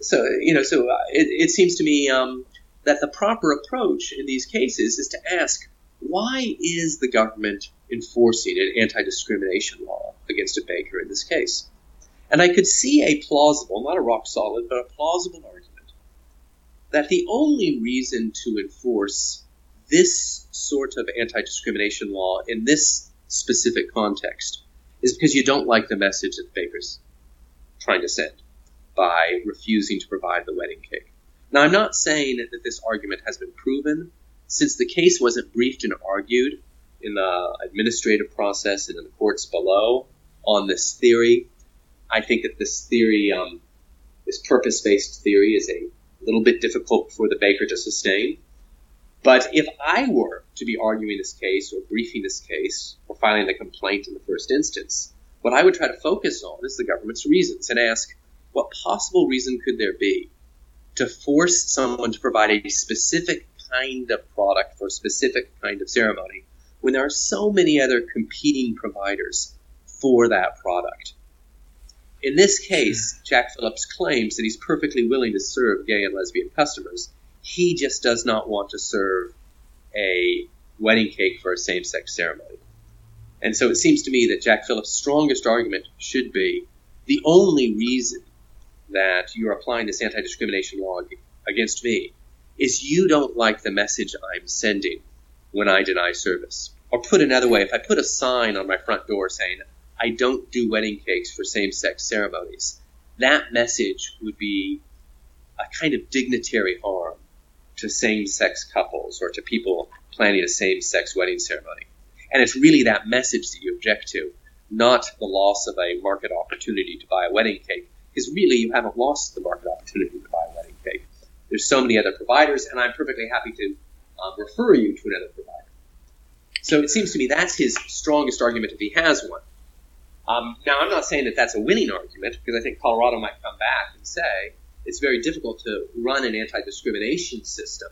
So, you know, so uh, it, it, seems to me um, that the proper approach in these cases is to ask why is the government enforcing an anti discrimination law against a baker in this case? And I could see a plausible, not a rock solid, but a plausible argument that the only reason to enforce this sort of anti discrimination law in this specific context is because you don't like the message that the baker's trying to send by refusing to provide the wedding cake. Now, I'm not saying that this argument has been proven. Since the case wasn't briefed and argued in the administrative process and in the courts below on this theory, I think that this theory, um, this purpose based theory, is a little bit difficult for the baker to sustain. But if I were to be arguing this case or briefing this case or filing the complaint in the first instance, what I would try to focus on is the government's reasons and ask what possible reason could there be to force someone to provide a specific kind of product for a specific kind of ceremony when there are so many other competing providers for that product. In this case, hmm. Jack Phillips claims that he's perfectly willing to serve gay and lesbian customers. He just does not want to serve a wedding cake for a same sex ceremony. And so it seems to me that Jack Phillips' strongest argument should be the only reason that you're applying this anti discrimination law against me is you don't like the message I'm sending when I deny service. Or put another way, if I put a sign on my front door saying, I don't do wedding cakes for same sex ceremonies, that message would be a kind of dignitary harm to same sex couples or to people planning a same sex wedding ceremony. And it's really that message that you object to, not the loss of a market opportunity to buy a wedding cake, because really you haven't lost the market opportunity to buy a wedding cake. There's so many other providers, and I'm perfectly happy to um, refer you to another provider. So it seems to me that's his strongest argument if he has one. Um, now, I'm not saying that that's a winning argument, because I think Colorado might come back and say it's very difficult to run an anti discrimination system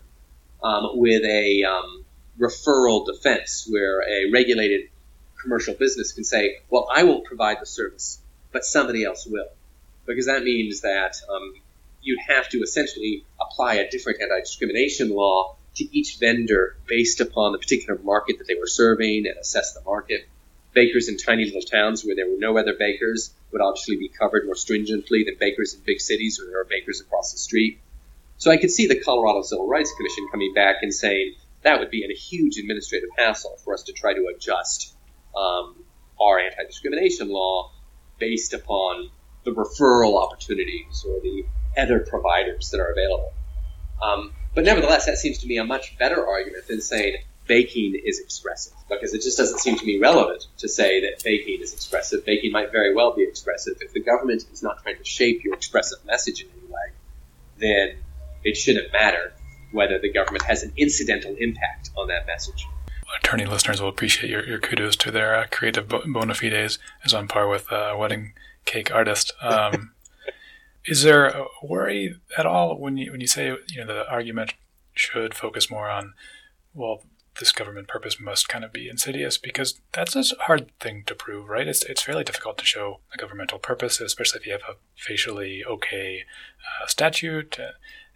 um, with a um, referral defense where a regulated commercial business can say, well, I won't provide the service, but somebody else will because that means that um, you'd have to essentially apply a different anti-discrimination law to each vendor based upon the particular market that they were serving and assess the market. Bakers in tiny little towns where there were no other bakers would obviously be covered more stringently than bakers in big cities where there are bakers across the street. So I could see the Colorado Civil Rights Commission coming back and saying that would be a huge administrative hassle for us to try to adjust um, our anti-discrimination law based upon the referral opportunities or the other providers that are available. Um, but nevertheless, that seems to me a much better argument than saying baking is expressive, because it just doesn't seem to me relevant to say that baking is expressive. Baking might very well be expressive. If the government is not trying to shape your expressive message in any way, then it shouldn't matter whether the government has an incidental impact on that message. Attorney listeners will appreciate your, your kudos to their uh, creative bona fides as on par with uh, wedding cake artist. Um, is there a worry at all when you when you say you know the argument should focus more on well this government purpose must kind of be insidious because that's a hard thing to prove, right? It's it's fairly difficult to show a governmental purpose, especially if you have a facially okay uh, statute. Uh,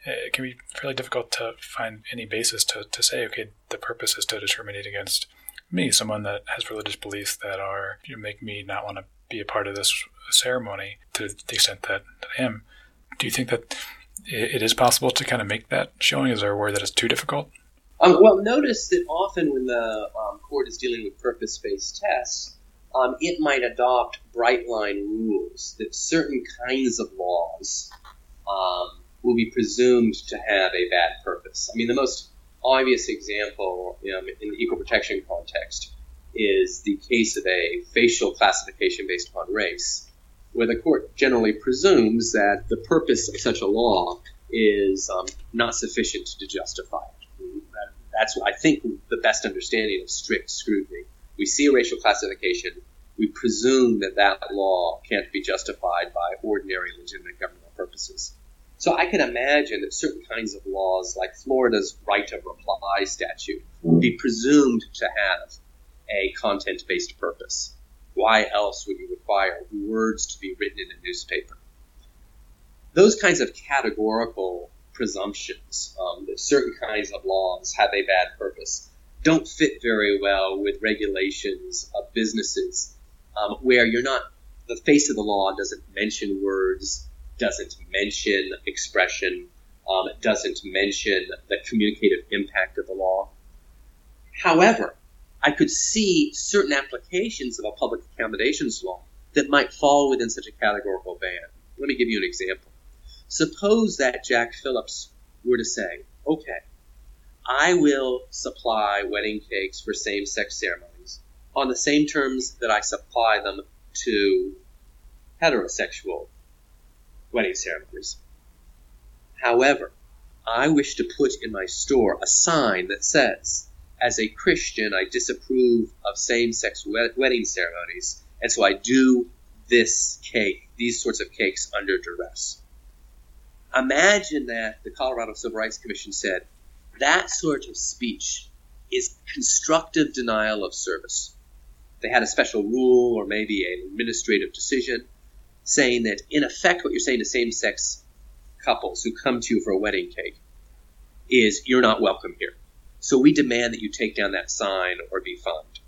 it can be fairly difficult to find any basis to, to say, okay, the purpose is to discriminate against me, someone that has religious beliefs that are you know, make me not want to be a part of this ceremony to the extent that, I am. Do you think that it is possible to kind of make that showing? Is there a word that is too difficult? Um, well, notice that often when the um, court is dealing with purpose based tests, um, it might adopt bright line rules that certain kinds of laws um, will be presumed to have a bad purpose. I mean, the most obvious example in the equal protection context is the case of a facial classification based upon race, where the court generally presumes that the purpose of such a law is um, not sufficient to justify it. That's, I think, the best understanding of strict scrutiny. We see a racial classification, we presume that that law can't be justified by ordinary legitimate governmental purposes. So I can imagine that certain kinds of laws, like Florida's right of reply statute, would be presumed to have a content based purpose. Why else would you require words to be written in a newspaper? Those kinds of categorical presumptions um, that certain kinds of laws have a bad purpose don't fit very well with regulations of businesses um, where you're not, the face of the law doesn't mention words, doesn't mention expression, um, doesn't mention the communicative impact of the law. However, I could see certain applications of a public accommodations law that might fall within such a categorical ban. Let me give you an example. Suppose that Jack Phillips were to say, okay, I will supply wedding cakes for same sex ceremonies on the same terms that I supply them to heterosexual wedding ceremonies. However, I wish to put in my store a sign that says, as a Christian, I disapprove of same sex wedding ceremonies, and so I do this cake, these sorts of cakes under duress. Imagine that the Colorado Civil Rights Commission said that sort of speech is constructive denial of service. They had a special rule or maybe an administrative decision saying that, in effect, what you're saying to same sex couples who come to you for a wedding cake is you're not welcome here. So we demand that you take down that sign or be fined.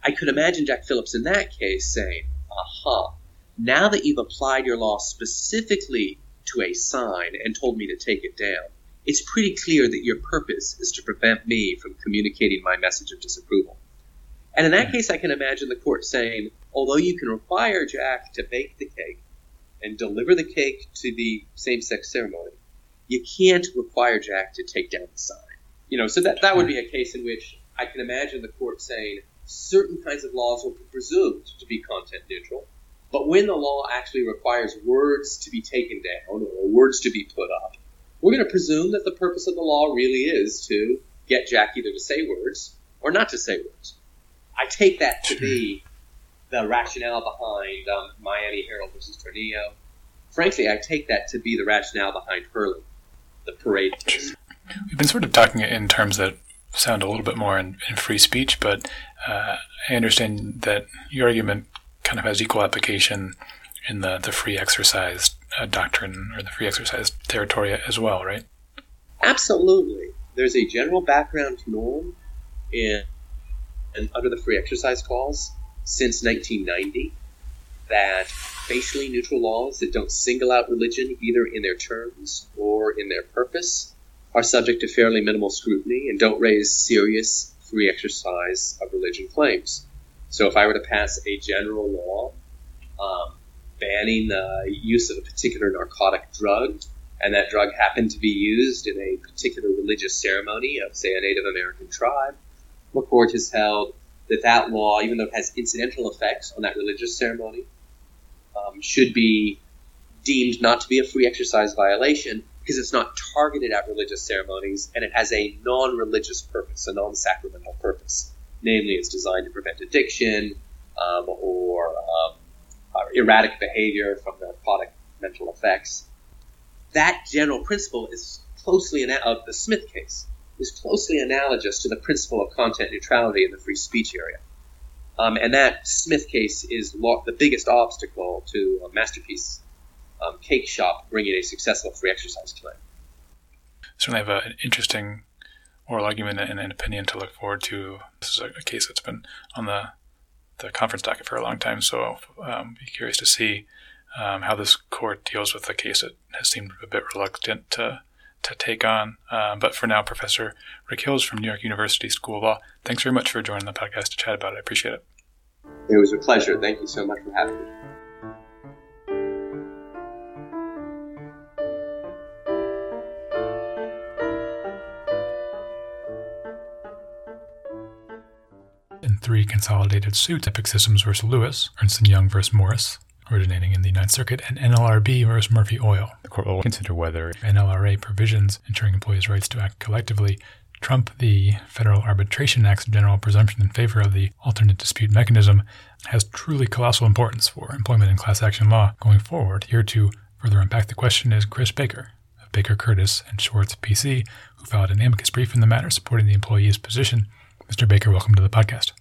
I could imagine Jack Phillips in that case saying, aha, now that you've applied your law specifically to a sign and told me to take it down, it's pretty clear that your purpose is to prevent me from communicating my message of disapproval. And in that hmm. case, I can imagine the court saying, although you can require Jack to bake the cake and deliver the cake to the same sex ceremony, you can't require Jack to take down the sign. You know, so that, that would be a case in which I can imagine the court saying certain kinds of laws will be presumed to be content neutral, but when the law actually requires words to be taken down or words to be put up, we're going to presume that the purpose of the law really is to get Jack either to say words or not to say words. I take that to be the rationale behind um, Miami Herald versus Tornillo. Frankly, I take that to be the rationale behind Hurley, the parade case. We've been sort of talking in terms that sound a little bit more in, in free speech, but uh, I understand that your argument kind of has equal application in the, the free exercise uh, doctrine or the free exercise territory as well, right? Absolutely. There's a general background norm in and under the free exercise clause since 1990 that facially neutral laws that don't single out religion either in their terms or in their purpose are subject to fairly minimal scrutiny and don't raise serious free exercise of religion claims. So if I were to pass a general law um, banning the use of a particular narcotic drug, and that drug happened to be used in a particular religious ceremony of, say, a Native American tribe, the court has held that that law, even though it has incidental effects on that religious ceremony, um, should be deemed not to be a free exercise violation because it's not targeted at religious ceremonies and it has a non-religious purpose, a non-sacramental purpose. Namely, it's designed to prevent addiction um, or, um, or erratic behavior from narcotic mental effects. That general principle is closely of uh, the Smith case is closely analogous to the principle of content neutrality in the free speech area. Um, and that Smith case is lo- the biggest obstacle to a masterpiece um, cake shop bringing a successful free exercise claim. Certainly have an interesting oral argument and an opinion to look forward to. This is a, case that's been on the the conference docket for a long time, so um, be curious to see um, how this court deals with a case that has seemed a bit reluctant to to take on. Uh, but for now, Professor Rick Hills from New York University School of Law, thanks very much for joining the podcast to chat about it. I appreciate it. It was a pleasure. Thank you so much for having me. Three consolidated suits, Epic Systems versus Lewis, Ernst & Young versus Morris, originating in the Ninth Circuit, and NLRB versus Murphy Oil. The court will consider whether NLRA provisions ensuring employees' rights to act collectively trump the Federal Arbitration Act's general presumption in favor of the alternate dispute mechanism has truly colossal importance for employment and class action law going forward. Here to further unpack the question is Chris Baker of Baker Curtis and Schwartz PC, who filed an amicus brief in the matter supporting the employee's position. Mr. Baker, welcome to the podcast.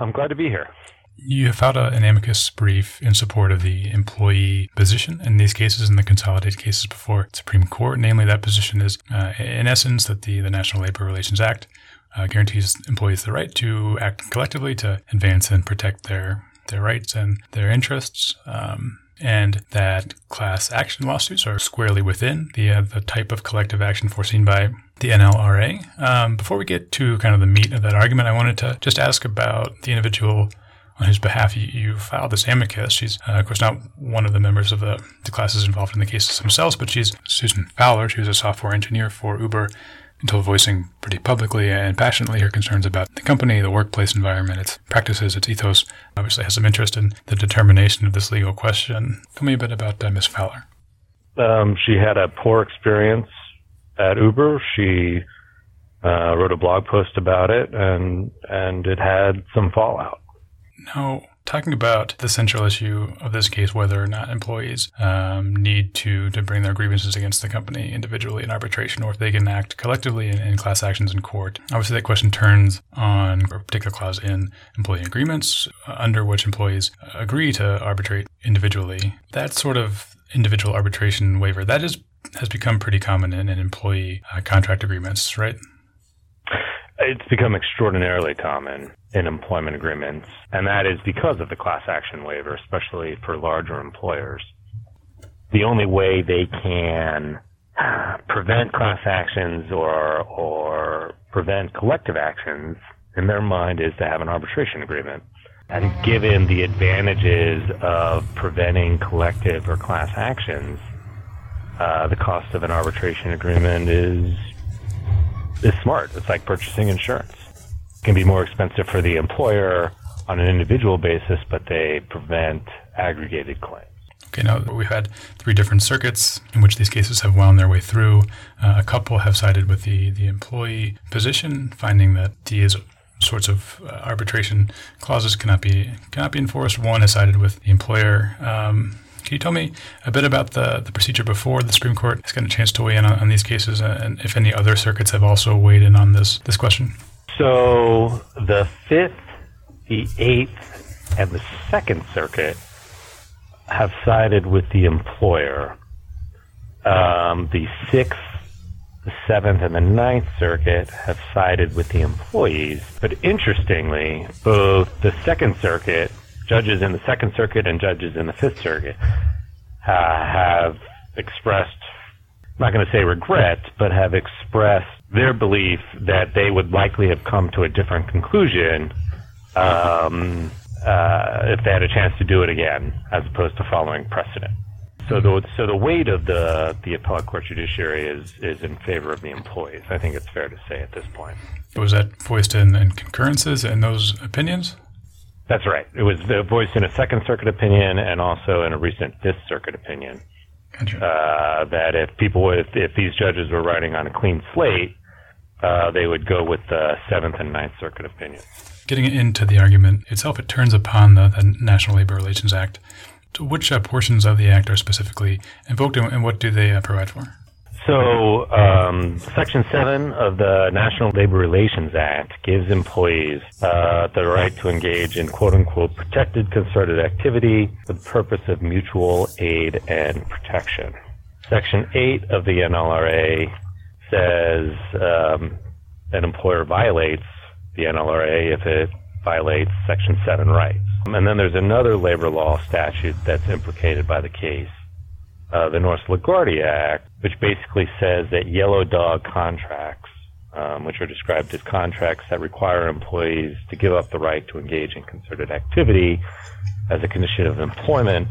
I'm glad to be here. You have filed an amicus brief in support of the employee position in these cases and the consolidated cases before Supreme Court. Namely, that position is, uh, in essence, that the, the National Labor Relations Act uh, guarantees employees the right to act collectively to advance and protect their their rights and their interests. Um, and that class action lawsuits are squarely within the uh, the type of collective action foreseen by the NLRA. Um, before we get to kind of the meat of that argument, I wanted to just ask about the individual on whose behalf you, you filed this amicus. She's, uh, of course, not one of the members of the, the classes involved in the cases themselves, but she's Susan Fowler. She was a software engineer for Uber until voicing pretty publicly and passionately her concerns about the company, the workplace environment, its practices, its ethos. Obviously, has some interest in the determination of this legal question. Tell me a bit about uh, Ms. Fowler. Um, she had a poor experience at Uber. She uh, wrote a blog post about it, and and it had some fallout. Now, talking about the central issue of this case, whether or not employees um, need to, to bring their grievances against the company individually in arbitration or if they can act collectively in, in class actions in court. Obviously, that question turns on a particular clause in employee agreements uh, under which employees agree to arbitrate individually. That sort of individual arbitration waiver, that is has become pretty common in, in employee uh, contract agreements, right? It's become extraordinarily common in employment agreements, and that is because of the class action waiver, especially for larger employers. The only way they can prevent class actions or or prevent collective actions in their mind is to have an arbitration agreement. And given the advantages of preventing collective or class actions, uh, the cost of an arbitration agreement is is smart. It's like purchasing insurance. Can be more expensive for the employer on an individual basis, but they prevent aggregated claims. Okay, now we've had three different circuits in which these cases have wound their way through. Uh, a couple have sided with the, the employee position, finding that these sorts of uh, arbitration clauses cannot be cannot be enforced. One has sided with the employer. Um, can you tell me a bit about the, the procedure before the Supreme Court has gotten a chance to weigh in on, on these cases, uh, and if any other circuits have also weighed in on this this question? So the Fifth, the Eighth, and the Second Circuit have sided with the employer. Um, the Sixth, the Seventh, and the Ninth Circuit have sided with the employees. But interestingly, both the Second Circuit, judges in the Second Circuit and judges in the Fifth Circuit, uh, have expressed, I'm not going to say regret, but have expressed their belief that they would likely have come to a different conclusion um, uh, if they had a chance to do it again, as opposed to following precedent. So the so the weight of the the appellate court judiciary is is in favor of the employees. I think it's fair to say at this point. Was that voiced in, in concurrences in those opinions? That's right. It was voiced in a Second Circuit opinion and also in a recent Fifth Circuit opinion. Gotcha. Uh, that if people, if, if these judges were writing on a clean slate, uh, they would go with the Seventh and Ninth Circuit opinion. Getting into the argument itself, it turns upon the, the National Labor Relations Act. So which uh, portions of the Act are specifically invoked, and, and what do they uh, provide for? So, um, Section 7 of the National Labor Relations Act gives employees uh, the right to engage in quote unquote protected concerted activity for the purpose of mutual aid and protection. Section 8 of the NLRA says um, an employer violates the NLRA if it violates Section 7 rights. And then there's another labor law statute that's implicated by the case, uh, the Norris LaGuardia Act, which basically says that yellow dog contracts, um, which are described as contracts that require employees to give up the right to engage in concerted activity as a condition of employment,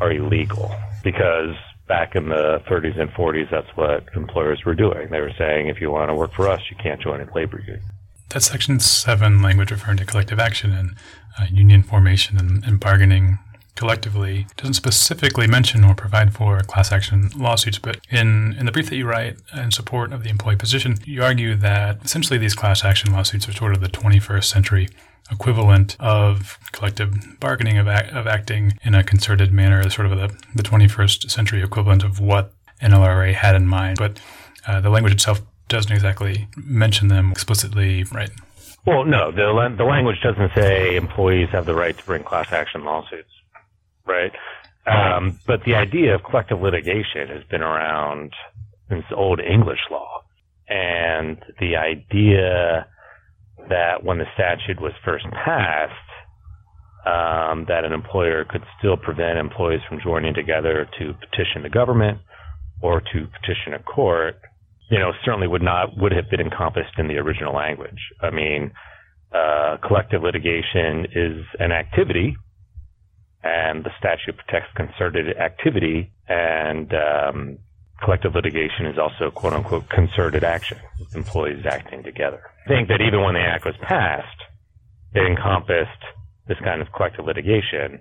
are illegal because back in the 30s and 40s, that's what employers were doing. They were saying, if you want to work for us, you can't join a labor union. That's Section 7 language referring to collective action and uh, union formation and, and bargaining collectively doesn't specifically mention or provide for class action lawsuits, but in, in the brief that you write in support of the employee position, you argue that essentially these class action lawsuits are sort of the 21st century equivalent of collective bargaining, of, act, of acting in a concerted manner, sort of the, the 21st century equivalent of what NLRA had in mind. But uh, the language itself doesn't exactly mention them explicitly, right? Well, no, the, the language doesn't say employees have the right to bring class action lawsuits, right? Um, but the idea of collective litigation has been around since old English law. And the idea that when the statute was first passed, um, that an employer could still prevent employees from joining together to petition the government or to petition a court you know, certainly would not would have been encompassed in the original language. I mean, uh, collective litigation is an activity, and the statute protects concerted activity, and um, collective litigation is also quote unquote concerted action, employees acting together. I think that even when the act was passed, it encompassed this kind of collective litigation.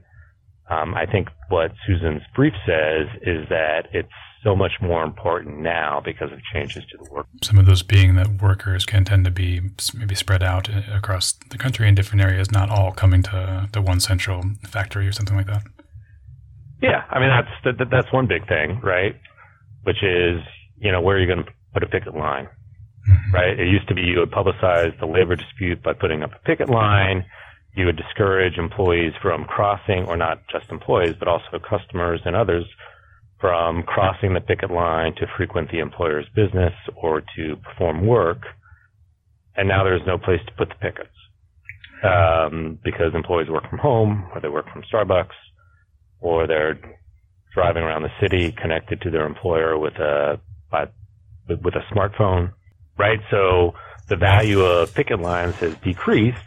Um, I think what Susan's brief says is that it's so much more important now because of changes to the work. Some of those being that workers can tend to be maybe spread out across the country in different areas, not all coming to, to one central factory or something like that. Yeah, I mean that's that, that's one big thing, right? Which is you know where are you going to put a picket line, mm-hmm. right? It used to be you would publicize the labor dispute by putting up a picket line. You would discourage employees from crossing, or not just employees, but also customers and others from crossing the picket line to frequent the employer's business or to perform work. And now there's no place to put the pickets um, because employees work from home or they work from Starbucks or they're driving around the city connected to their employer with a with a smartphone, right? So the value of picket lines has decreased,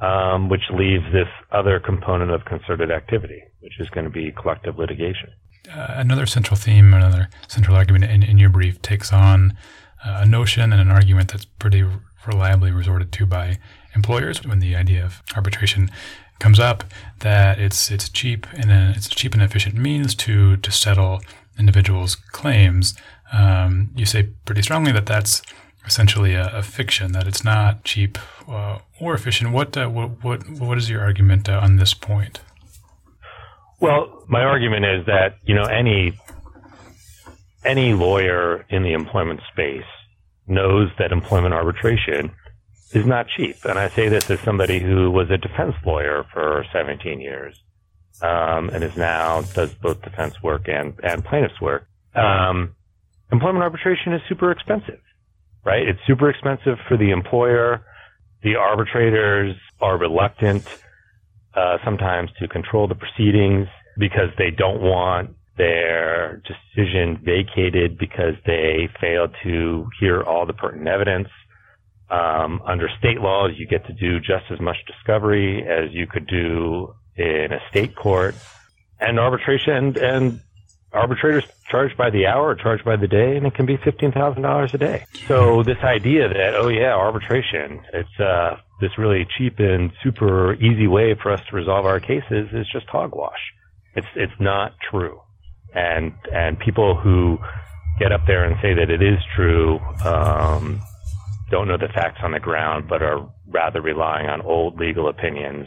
um, which leaves this other component of concerted activity, which is going to be collective litigation uh, another central theme, another central argument in, in your brief takes on uh, a notion and an argument that's pretty reliably resorted to by employers when the idea of arbitration comes up that it's it's cheap and a, it's a cheap and efficient means to to settle individuals' claims. Um, you say pretty strongly that that's essentially a, a fiction, that it's not cheap uh, or efficient. What, uh, what what what is your argument uh, on this point? Well, my argument is that you know any any lawyer in the employment space knows that employment arbitration is not cheap, and I say this as somebody who was a defense lawyer for 17 years um, and is now does both defense work and and plaintiff's work. Um, employment arbitration is super expensive, right? It's super expensive for the employer. The arbitrators are reluctant uh, sometimes to control the proceedings because they don't want their decision vacated because they failed to hear all the pertinent evidence. Um, under state laws, you get to do just as much discovery as you could do in a state court. And arbitration and arbitrators charged by the hour or charged by the day, and it can be fifteen thousand dollars a day. So this idea that oh yeah, arbitration, it's uh, this really cheap and super easy way for us to resolve our cases is just hogwash. It's it's not true, and and people who get up there and say that it is true um, don't know the facts on the ground, but are rather relying on old legal opinions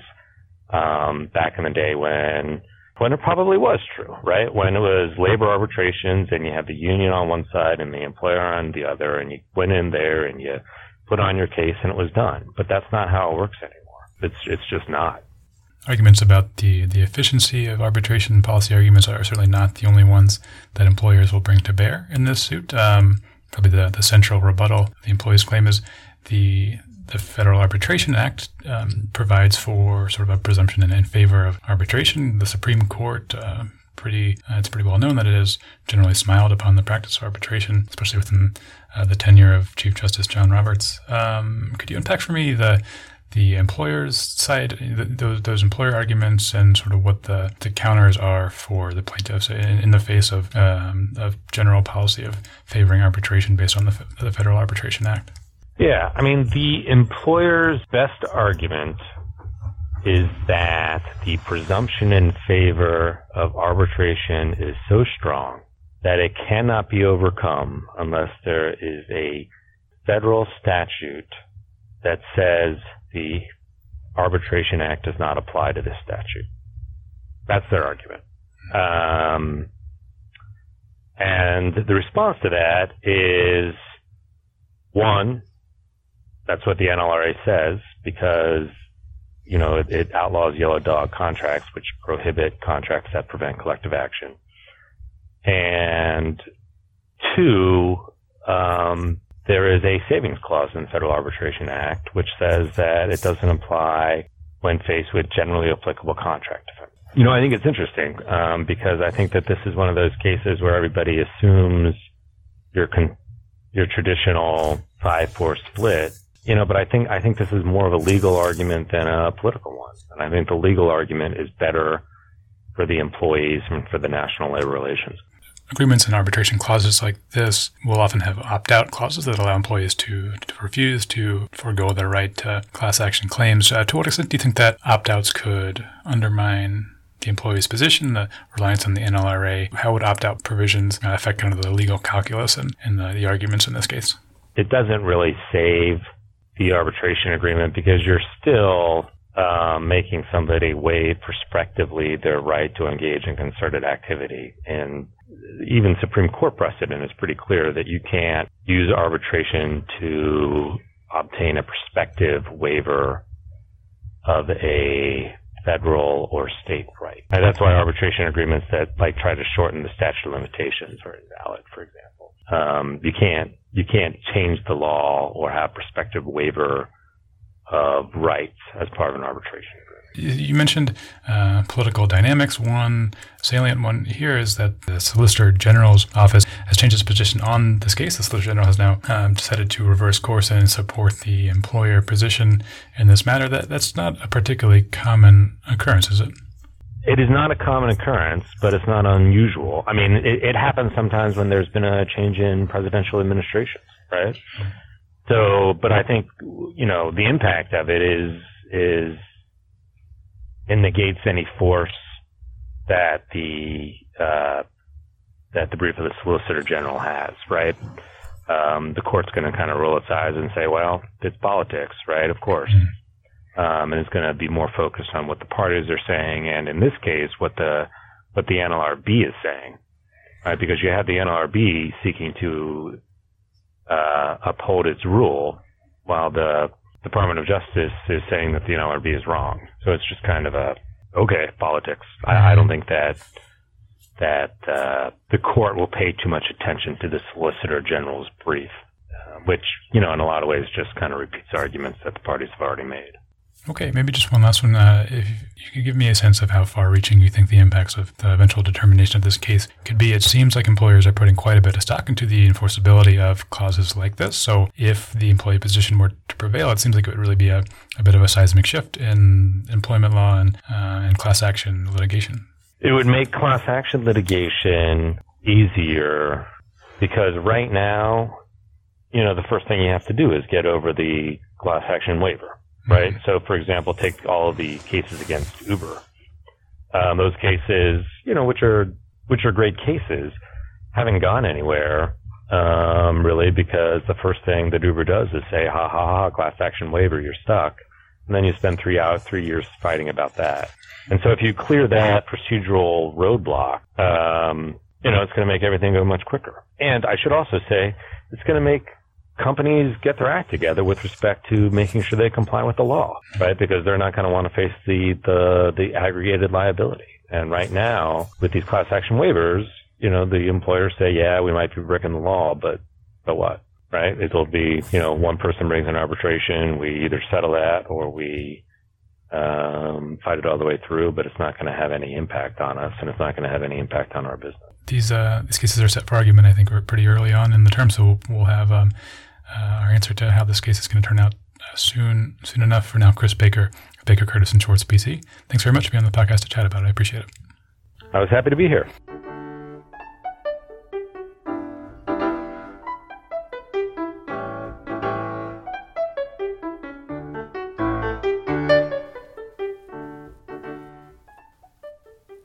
um, back in the day when when it probably was true, right? When it was labor arbitrations and you have the union on one side and the employer on the other, and you went in there and you put on your case and it was done. But that's not how it works anymore. It's it's just not. Arguments about the, the efficiency of arbitration policy arguments are certainly not the only ones that employers will bring to bear in this suit. Um, probably the, the central rebuttal the employees claim is the the Federal Arbitration Act um, provides for sort of a presumption in, in, favor of arbitration. The Supreme Court, uh, pretty, uh, it's pretty well known that it has generally smiled upon the practice of arbitration, especially within uh, the tenure of Chief Justice John Roberts. Um, could you unpack for me the the employer's side, the, those, those employer arguments, and sort of what the, the counters are for the plaintiffs in, in the face of, um, general policy of favoring arbitration based on the, the Federal Arbitration Act. Yeah, I mean, the employer's best argument is that the presumption in favor of arbitration is so strong that it cannot be overcome unless there is a federal statute that says the Arbitration Act does not apply to this statute. That's their argument. Um, and the response to that is one, that's what the NLRA says because you know it, it outlaws yellow dog contracts, which prohibit contracts that prevent collective action. And two, um, there is a savings clause in the Federal Arbitration Act which says that it doesn't apply when faced with generally applicable contract defense. You know, I think it's interesting um, because I think that this is one of those cases where everybody assumes your con- your traditional five-four split. You know, but I think I think this is more of a legal argument than a political one, and I think the legal argument is better for the employees and for the National Labor Relations. Agreements and arbitration clauses like this will often have opt out clauses that allow employees to, to refuse to forego their right to class action claims. Uh, to what extent do you think that opt outs could undermine the employee's position, the reliance on the NLRA? How would opt out provisions uh, affect kind of the legal calculus and, and the, the arguments in this case? It doesn't really save the arbitration agreement because you're still um, making somebody waive prospectively their right to engage in concerted activity. And even Supreme Court precedent is pretty clear that you can't use arbitration to obtain a prospective waiver of a federal or state right. And that's why arbitration agreements that like try to shorten the statute of limitations are invalid, for example. Um, you can't you can't change the law or have prospective waiver of rights as part of an arbitration agreement. You mentioned uh, political dynamics. One salient one here is that the Solicitor General's office has changed its position on this case. The Solicitor General has now um, decided to reverse course and support the employer position in this matter. That that's not a particularly common occurrence, is it? It is not a common occurrence, but it's not unusual. I mean, it, it happens sometimes when there's been a change in presidential administrations, right? So, but I think you know the impact of it is is it negates any force that the uh, that the brief of the Solicitor General has, right? Um, the court's going to kind of roll its eyes and say, "Well, it's politics, right? Of course." Um, and it's going to be more focused on what the parties are saying, and in this case, what the what the NLRB is saying, right? Because you have the NLRB seeking to uh, uphold its rule, while the Department of Justice is saying that the NLRB is wrong. So it's just kind of a okay politics. I, I don't think that that uh, the court will pay too much attention to the Solicitor General's brief, uh, which you know in a lot of ways just kind of repeats arguments that the parties have already made. Okay, maybe just one last one. Uh, if you could give me a sense of how far reaching you think the impacts of the eventual determination of this case could be. It seems like employers are putting quite a bit of stock into the enforceability of clauses like this. So if the employee position were to prevail, it seems like it would really be a, a bit of a seismic shift in employment law and, uh, and class action litigation. It would make class action litigation easier because right now, you know, the first thing you have to do is get over the class action waiver right? So, for example, take all of the cases against Uber. Um, those cases, you know, which are which are great cases, haven't gone anywhere um, really because the first thing that Uber does is say, "Ha ha ha, class action waiver, you're stuck," and then you spend three out three years fighting about that. And so, if you clear that procedural roadblock, um, you know, it's going to make everything go much quicker. And I should also say, it's going to make companies get their act together with respect to making sure they comply with the law, right? Because they're not going to want to face the, the, the aggregated liability. And right now, with these class action waivers, you know, the employers say, yeah, we might be breaking the law, but, but what? Right? It'll be, you know, one person brings an arbitration, we either settle that or we, um, fight it all the way through, but it's not going to have any impact on us and it's not going to have any impact on our business. These, uh, these cases are set for argument, I think, pretty early on in the term, so we'll, have, um, uh, our answer to how this case is going to turn out uh, soon soon enough. For now, Chris Baker, Baker Curtis and Schwartz PC. Thanks very much for being on the podcast to chat about it. I appreciate it. I was happy to be here.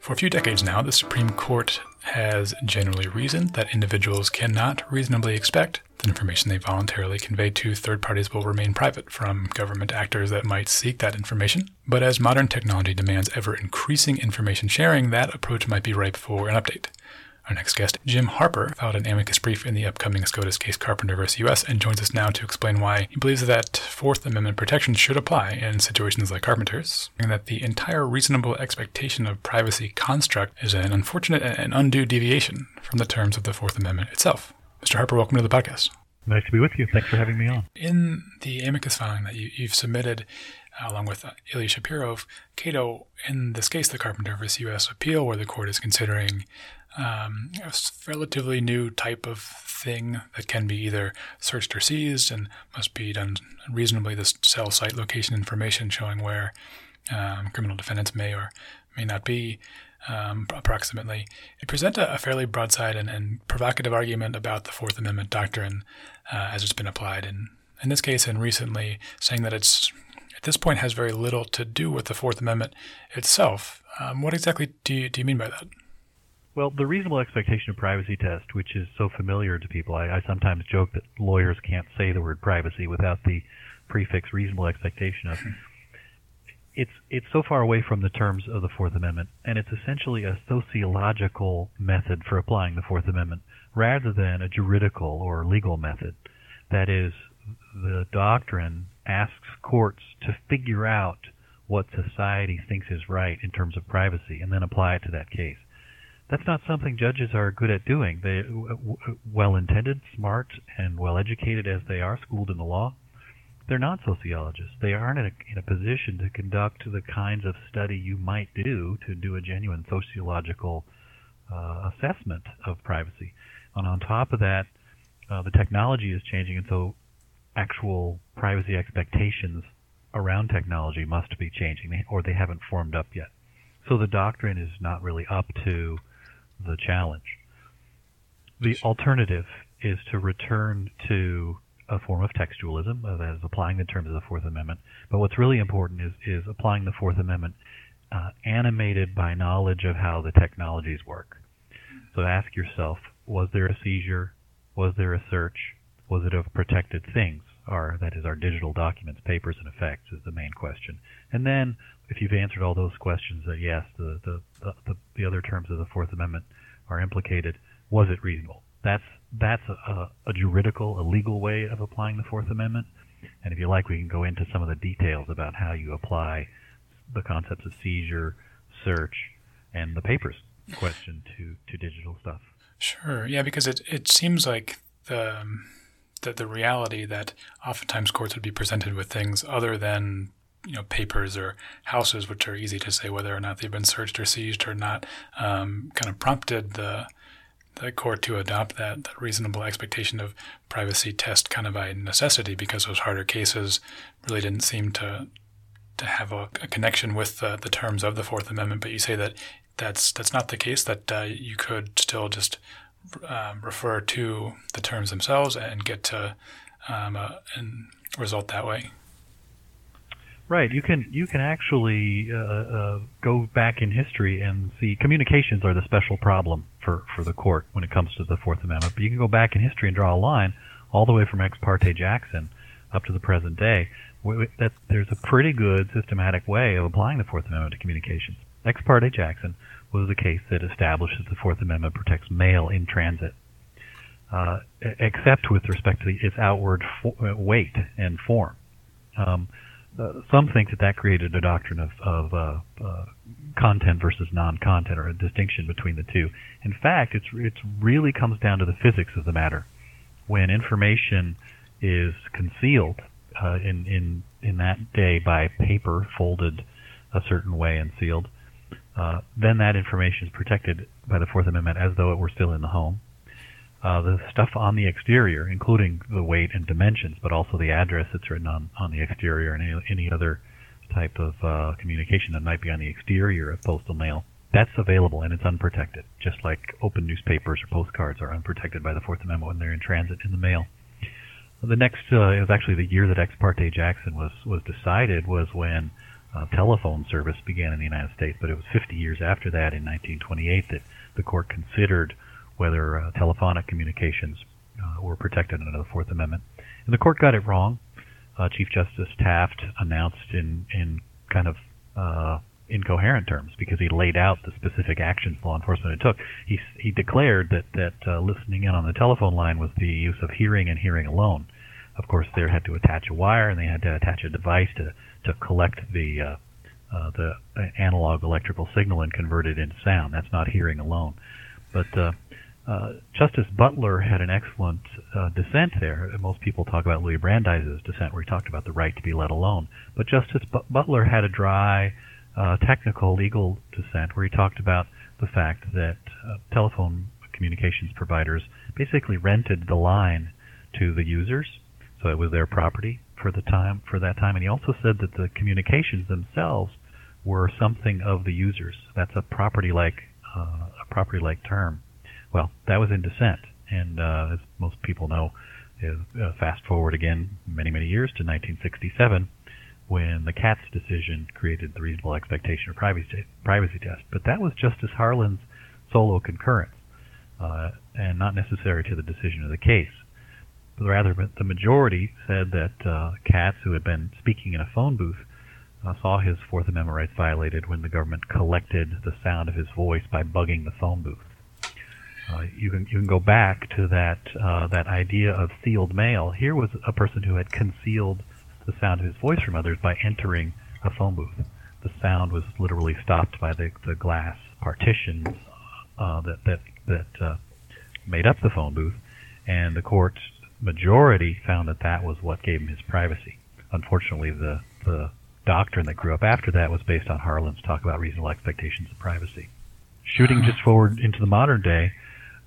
For a few decades now, the Supreme Court has generally reasoned that individuals cannot reasonably expect that information they voluntarily convey to third parties will remain private from government actors that might seek that information. But as modern technology demands ever increasing information sharing, that approach might be ripe for an update. Our next guest, Jim Harper, filed an amicus brief in the upcoming SCOTUS case Carpenter vs. U.S. and joins us now to explain why he believes that Fourth Amendment protections should apply in situations like Carpenter's, and that the entire reasonable expectation of privacy construct is an unfortunate and undue deviation from the terms of the Fourth Amendment itself. Mr. Harper, welcome to the podcast. Nice to be with you. Thanks for having me on. In the amicus filing that you, have submitted, uh, along with uh, Ilya Shapiro of Cato, in this case, the Carpenter vs. U.S. appeal, where the court is considering um, a relatively new type of thing that can be either searched or seized and must be done reasonably. This cell site location information showing where um, criminal defendants may or may not be. Um, approximately, it presents a, a, fairly broadside and, and, provocative argument about the Fourth Amendment doctrine uh, as it's been applied in in this case and recently, saying that it's at this point has very little to do with the Fourth Amendment itself. Um, what exactly do you, do you mean by that? Well, the reasonable expectation of privacy test, which is so familiar to people, I, I sometimes joke that lawyers can't say the word privacy without the prefix reasonable expectation of. It's it's so far away from the terms of the Fourth Amendment, and it's essentially a sociological method for applying the Fourth Amendment rather than a juridical or legal method. That is, the doctrine asks courts to figure out what society thinks is right in terms of privacy and then apply it to that case that's not something judges are good at doing. They well-intended, smart, and well-educated as they are, schooled in the law, they're not sociologists. They aren't in a, in a position to conduct the kinds of study you might do to do a genuine sociological uh, assessment of privacy. And on top of that, uh, the technology is changing, and so actual privacy expectations around technology must be changing, or they haven't formed up yet. So the doctrine is not really up to the challenge. The alternative is to return to a form of textualism, that is applying the terms of the Fourth Amendment. But what's really important is, is applying the Fourth Amendment uh, animated by knowledge of how the technologies work. So ask yourself, was there a seizure? Was there a search? Was it of protected things? Or, that is, our digital documents, papers, and effects is the main question. And then if you've answered all those questions, that yes, the, the, the, the, other terms of the Fourth Amendment are implicated, was it reasonable? That's, that's a, a juridical, a legal way of applying the Fourth Amendment. And if you like, we can go into some of the details about how you apply the concepts of seizure, search, and the papers question to, to digital stuff. Sure. Yeah, because it, it seems like the, um, the, the reality that oftentimes courts would be presented with things other than you know papers or houses, which are easy to say whether or not they've been searched or seized or not, um, kind of prompted the the court to adopt that, that reasonable expectation of privacy test kind of by necessity because those harder cases really didn't seem to to have a, a connection with the, the terms of the Fourth Amendment. But you say that that's that's not the case. That uh, you could still just um, refer to the terms themselves and get to um, a, and result that way. Right. You can you can actually uh, uh, go back in history and see communications are the special problem for, for the court when it comes to the Fourth Amendment. But you can go back in history and draw a line all the way from Ex parte Jackson up to the present day. That there's a pretty good systematic way of applying the Fourth Amendment to communications. Ex parte Jackson was a case that establishes the Fourth Amendment protects mail in transit, uh, except with respect to its outward fo- weight and form. Um, uh, some think that that created a doctrine of, of uh, uh, content versus non-content, or a distinction between the two. In fact, it's it really comes down to the physics of the matter. When information is concealed uh, in in in that day by paper folded a certain way and sealed, uh, then that information is protected by the Fourth Amendment as though it were still in the home. Uh, the stuff on the exterior, including the weight and dimensions, but also the address that's written on, on the exterior and any, any other type of uh, communication that might be on the exterior of postal mail, that's available and it's unprotected, just like open newspapers or postcards are unprotected by the Fourth Amendment when they're in transit in the mail. The next uh, was actually the year that Ex parte Jackson was was decided was when uh, telephone service began in the United States, but it was 50 years after that, in 1928, that the court considered whether uh, telephonic communications uh, were protected under the Fourth Amendment. And the court got it wrong. Uh, Chief Justice Taft announced in, in kind of uh, incoherent terms because he laid out the specific actions law enforcement had took. He, he declared that, that uh, listening in on the telephone line was the use of hearing and hearing alone. Of course, they had to attach a wire and they had to attach a device to, to collect the uh, uh, the analog electrical signal and convert it into sound. That's not hearing alone. But uh, Justice Butler had an excellent uh, dissent there. Most people talk about Louis Brandeis's dissent, where he talked about the right to be let alone. But Justice B- Butler had a dry, uh, technical, legal dissent, where he talked about the fact that uh, telephone communications providers basically rented the line to the users, so it was their property for the time for that time. And he also said that the communications themselves were something of the users. That's a property-like uh, a property-like term. Well, that was in dissent, and uh, as most people know, is, uh, fast forward again many many years to 1967, when the Katz decision created the reasonable expectation of privacy privacy test. But that was Justice Harlan's solo concurrence, uh, and not necessary to the decision of the case. But rather, the majority said that uh, Katz, who had been speaking in a phone booth, uh, saw his Fourth Amendment rights violated when the government collected the sound of his voice by bugging the phone booth. Uh, you can you can go back to that uh, that idea of sealed mail. Here was a person who had concealed the sound of his voice from others by entering a phone booth. The sound was literally stopped by the, the glass partitions uh, that that that uh, made up the phone booth, and the court majority found that that was what gave him his privacy. Unfortunately, the the doctrine that grew up after that was based on Harlan's talk about reasonable expectations of privacy. Shooting just forward into the modern day,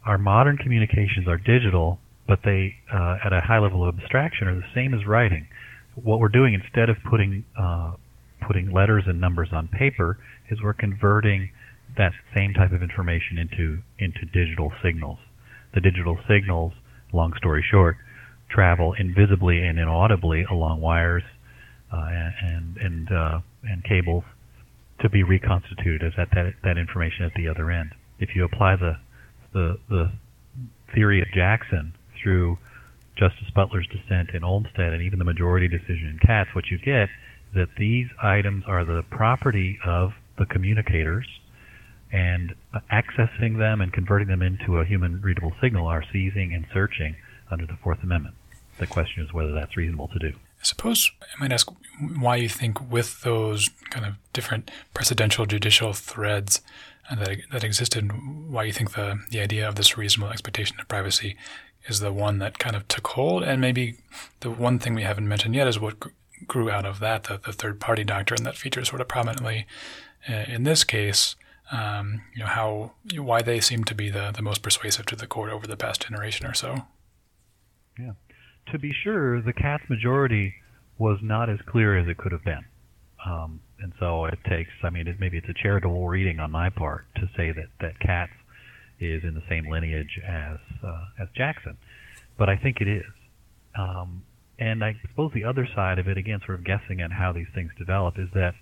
our modern communications are digital, but they, uh, at a high level of abstraction, are the same as writing. What we're doing instead of putting uh, putting letters and numbers on paper is we're converting that same type of information into into digital signals. The digital signals, long story short, travel invisibly and inaudibly along wires uh, and and uh, and cables to be reconstituted as that, that that information at the other end. If you apply the the the theory of Jackson through Justice Butler's dissent in Olmstead and even the majority decision in Katz, what you get is that these items are the property of the communicators, and accessing them and converting them into a human readable signal are seizing and searching under the Fourth Amendment. The question is whether that's reasonable to do. I suppose I might ask why you think, with those kind of different precedential judicial threads that that existed, why you think the the idea of this reasonable expectation of privacy is the one that kind of took hold, and maybe the one thing we haven't mentioned yet is what grew out of that, the, the third party doctrine that features sort of prominently uh, in this case. Um, you know how why they seem to be the the most persuasive to the court over the past generation or so. Yeah to be sure, the Katz majority was not as clear as it could have been. Um, and so it takes, I mean, it, maybe it's a charitable reading on my part to say that, that Katz is in the same lineage as, uh, as Jackson. But I think it is. Um, and I suppose the other side of it, again, sort of guessing at how these things develop, is that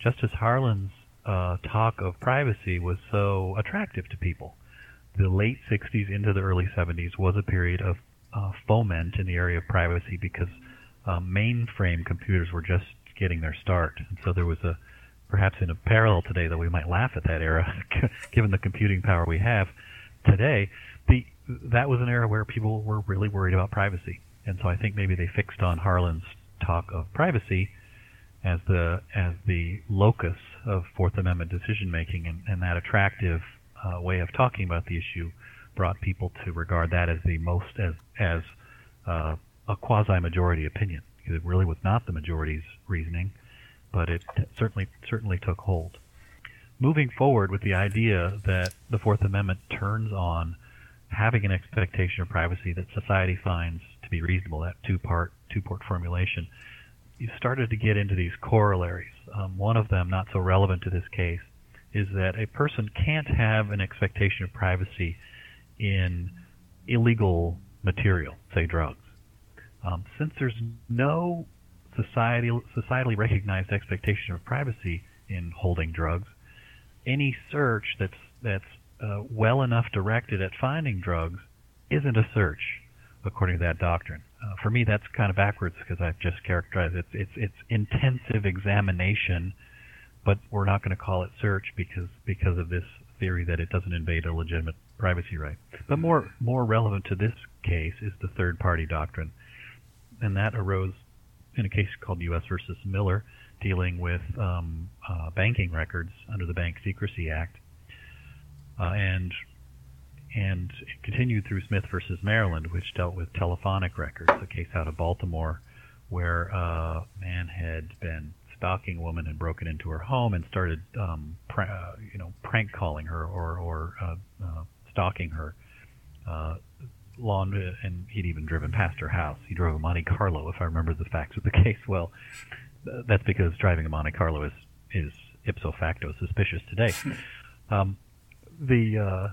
Justice Harlan's uh, talk of privacy was so attractive to people. The late 60s into the early 70s was a period of uh, foment in the area of privacy because uh, mainframe computers were just getting their start, and so there was a perhaps in a parallel today that we might laugh at that era, given the computing power we have today. The that was an era where people were really worried about privacy, and so I think maybe they fixed on Harlan's talk of privacy as the as the locus of Fourth Amendment decision making, and, and that attractive uh, way of talking about the issue brought people to regard that as the most as as uh, a quasi majority opinion. It really was not the majority's reasoning, but it certainly certainly took hold. Moving forward with the idea that the Fourth Amendment turns on having an expectation of privacy that society finds to be reasonable, that two-part two-part formulation, you started to get into these corollaries. Um, one of them, not so relevant to this case, is that a person can't have an expectation of privacy in illegal material, say drugs. Um, since there's no societal, societally recognized expectation of privacy in holding drugs, any search that's that's uh, well enough directed at finding drugs isn't a search, according to that doctrine. Uh, for me, that's kind of backwards because I've just characterized it. It's it's intensive examination, but we're not going to call it search because because of this theory that it doesn't invade a legitimate privacy right. But more more relevant to this case is the third party doctrine, and that arose in a case called U.S. versus Miller, dealing with um, uh, banking records under the Bank Secrecy Act, uh, and and it continued through Smith versus Maryland, which dealt with telephonic records, a case out of Baltimore where a man had been stalking a woman and broken into her home and started, um, pr- uh, you know, prank calling her or, or uh, uh, stalking her. Long, and he'd even driven past her house. He drove a Monte Carlo, if I remember the facts of the case well. That's because driving a Monte Carlo is is ipso facto suspicious today. um, the uh,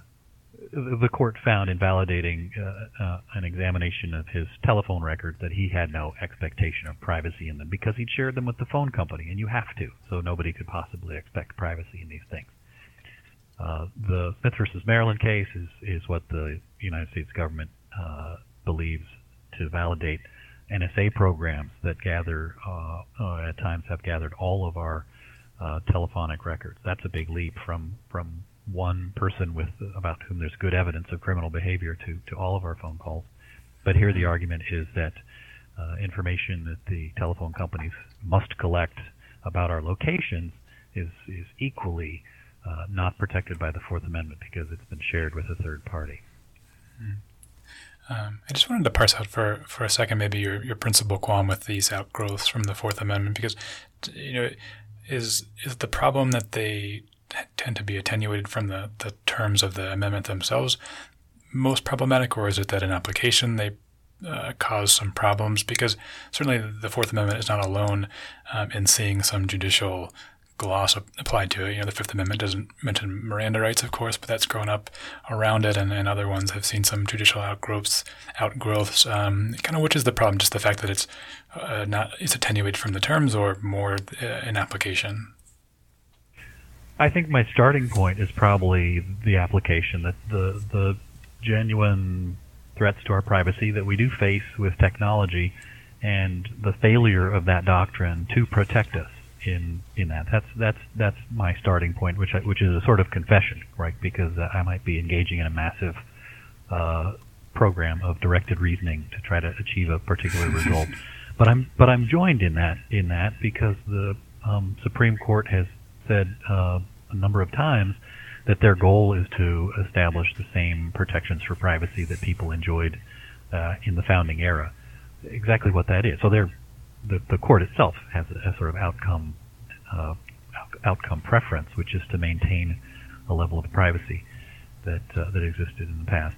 the court found invalidating uh, uh, an examination of his telephone records that he had no expectation of privacy in them because he'd shared them with the phone company, and you have to, so nobody could possibly expect privacy in these things. Uh, the Smith versus Maryland case is is what the United States government uh, believes to validate NSA programs that gather uh, uh, at times have gathered all of our telephonic records. That's a big leap from from one person with about whom there's good evidence of criminal behavior to, to all of our phone calls. But here the argument is that uh, information that the telephone companies must collect about our locations is is equally uh, not protected by the Fourth Amendment because it's been shared with a third party. Mm. Um, I just wanted to parse out for, for a second maybe your, your principal qualm with these outgrowths from the Fourth Amendment because you know is is the problem that they tend to be attenuated from the, the terms of the amendment themselves most problematic, or is it that in application they uh, cause some problems? Because certainly the Fourth Amendment is not alone um, in seeing some judicial gloss applied to it. You know, the Fifth Amendment doesn't mention Miranda rights, of course, but that's grown up around it, and, and other ones have seen some judicial outgrowths. Outgrowths. Um, kind of, which is the problem? Just the fact that it's uh, not it's attenuated from the terms, or more uh, in application. I think my starting point is probably the application that the the genuine threats to our privacy that we do face with technology and the failure of that doctrine to protect us in in that that's that's that's my starting point which I, which is a sort of confession right because I might be engaging in a massive uh, program of directed reasoning to try to achieve a particular result but I'm but I'm joined in that in that because the um, Supreme Court has said uh, a number of times that their goal is to establish the same protections for privacy that people enjoyed uh, in the founding era. Exactly what that is. So the, the court itself has a, a sort of outcome uh, outcome preference, which is to maintain a level of privacy that uh, that existed in the past.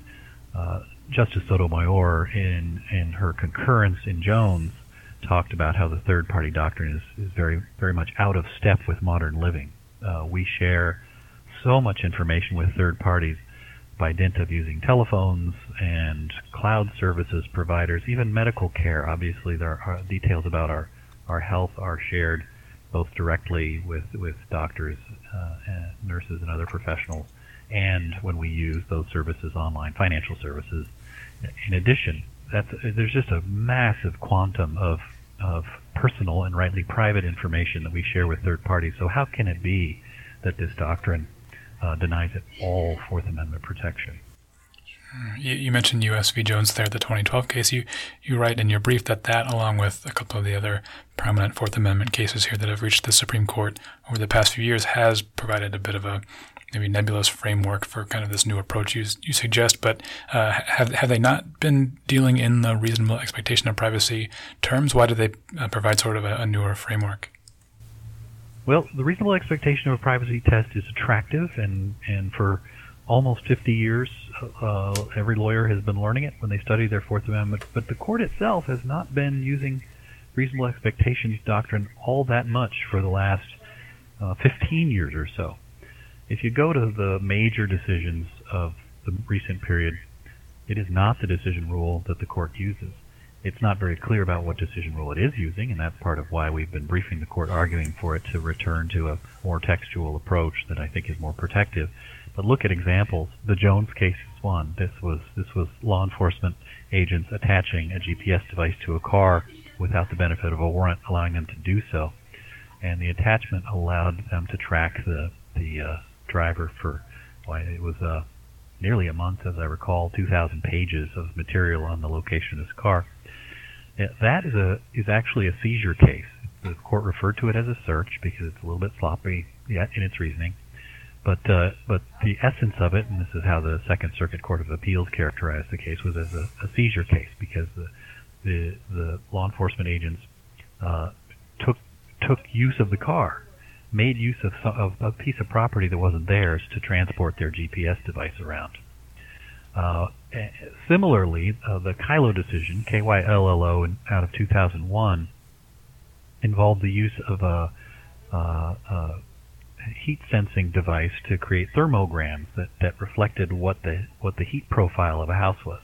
Uh, Justice Sotomayor, in in her concurrence in Jones, talked about how the third party doctrine is, is very very much out of step with modern living uh, we share so much information with third parties by dint of using telephones and cloud services providers, even medical care. Obviously, there are details about our, our health are shared both directly with, with doctors, uh, and nurses, and other professionals, and when we use those services online, financial services. In addition, that's, there's just a massive quantum of of personal and rightly private information that we share with third parties. So how can it be that this doctrine uh, denies it all Fourth Amendment protection? You, you, mentioned U.S. v. Jones there, the 2012 case. You you write in your brief that that, along with a couple of the other prominent Fourth Amendment cases here that have reached the Supreme Court over the past few years, has provided a bit of a maybe nebulous framework for kind of this new approach you, you suggest, but uh, have, have they not been dealing in the reasonable expectation of privacy terms? Why do they uh, provide sort of a, a, newer framework? Well, the reasonable expectation of a privacy test is attractive, and, and for almost 50 years, uh, every lawyer has been learning it when they study their Fourth Amendment, but the court itself has not been using reasonable expectations doctrine all that much for the last uh, 15 years or so. If you go to the major decisions of the recent period, it is not the decision rule that the court uses. It's not very clear about what decision rule it is using, and that's part of why we've been briefing the court arguing for it to return to a more textual approach that I think is more protective. But look at examples. The Jones case is one. This was this was law enforcement agents attaching a GPS device to a car without the benefit of a warrant allowing them to do so, and the attachment allowed them to track the the uh, driver for why it was uh, nearly a month, as I recall, 2,000 pages of material on the location of this car. That is a is actually a seizure case. The court referred to it as a search because it's a little bit sloppy yet in its reasoning. But uh, but the essence of it, and this is how the Second Circuit Court of Appeals characterized the case, was as a, a seizure case because the the, the law enforcement agents uh, took took use of the car, made use of, of a piece of property that wasn't theirs to transport their GPS device around. Uh, similarly, uh, the Kyllo decision, KYLLO, out of 2001, involved the use of a, uh, a, heat sensing device to create thermograms that, that reflected what the what the heat profile of a house was.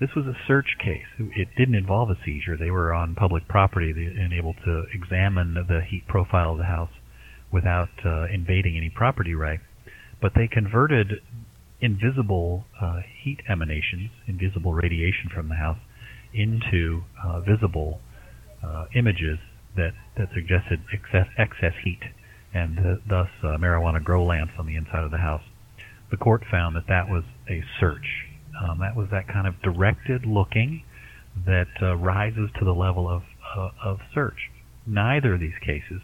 This was a search case. It didn't involve a seizure. They were on public property and able to examine the heat profile of the house without uh, invading any property right. But they converted invisible uh, heat emanations, invisible radiation from the house, into uh, visible uh, images that, that suggested excess, excess heat and uh, thus uh, marijuana grow lamps on the inside of the house. The court found that that was a search. Um, that was that kind of directed looking that uh, rises to the level of, of search. Neither of these cases,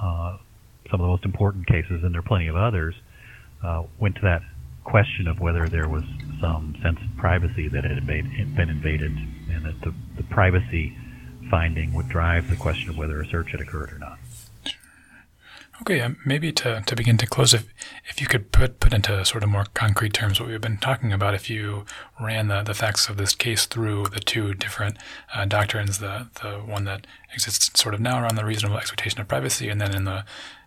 some of the most important cases, and there are plenty of others, went to that question of whether there was some sense of privacy that had been invaded, and that the, the privacy finding would drive the question of whether a search had occurred or not. Okay, um, maybe to, to begin to close, if if you could put put into sort of more concrete terms what we've been talking about, if you ran the, the facts of this case through the two different uh, doctrines, the the one that exists sort of now around the reasonable expectation of privacy, and then in the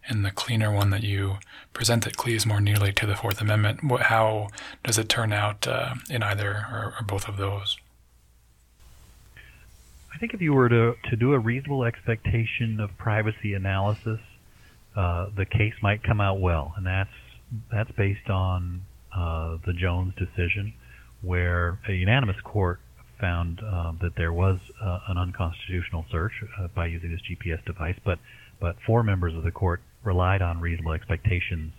in the cleaner one that you present that cleaves more nearly to the Fourth Amendment, what, how does it turn out uh, in either or, or, both of those? I think if you were to, to do a reasonable expectation of privacy analysis, uh, the case might come out well, and that's that's based on uh, the Jones decision, where a unanimous court found uh, that there was uh, an unconstitutional search uh, by using this GPS device, but but four members of the court relied on reasonable expectations,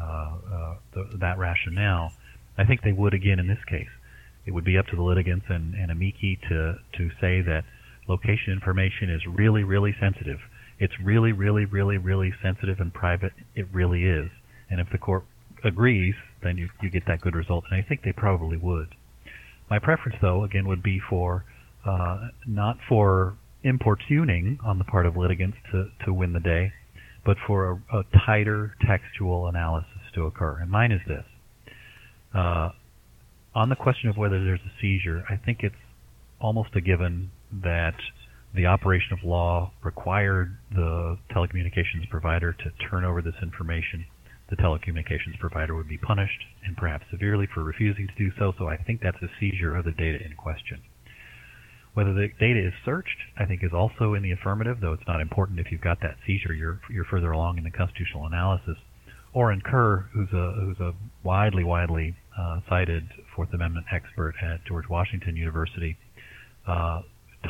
uh, uh, that rationale, I think they would again in this case. It would be up to the litigants and, and amici to, to say that location information is really, really sensitive. It's really, really, really, really sensitive and private. It really is. And if the court agrees, then you, you get that good result. And I think they probably would. My preference, though, again, would be for uh, not for importuning on the part of litigants to, to win the day, but for a, a tighter textual analysis to occur. And mine is this. Uh, on the question of whether there's a seizure, I think it's almost a given that the operation of law required the telecommunications provider to turn over this information. The telecommunications provider would be punished, and perhaps severely, for refusing to do so. So I think that's a seizure of the data in question. Whether the data is searched, I think, is also in the affirmative, though it's not important if you've got that seizure. You're you're further along in the constitutional analysis. Orin Kerr, who's a who's a widely widely uh, cited Fourth Amendment expert at George Washington University, uh,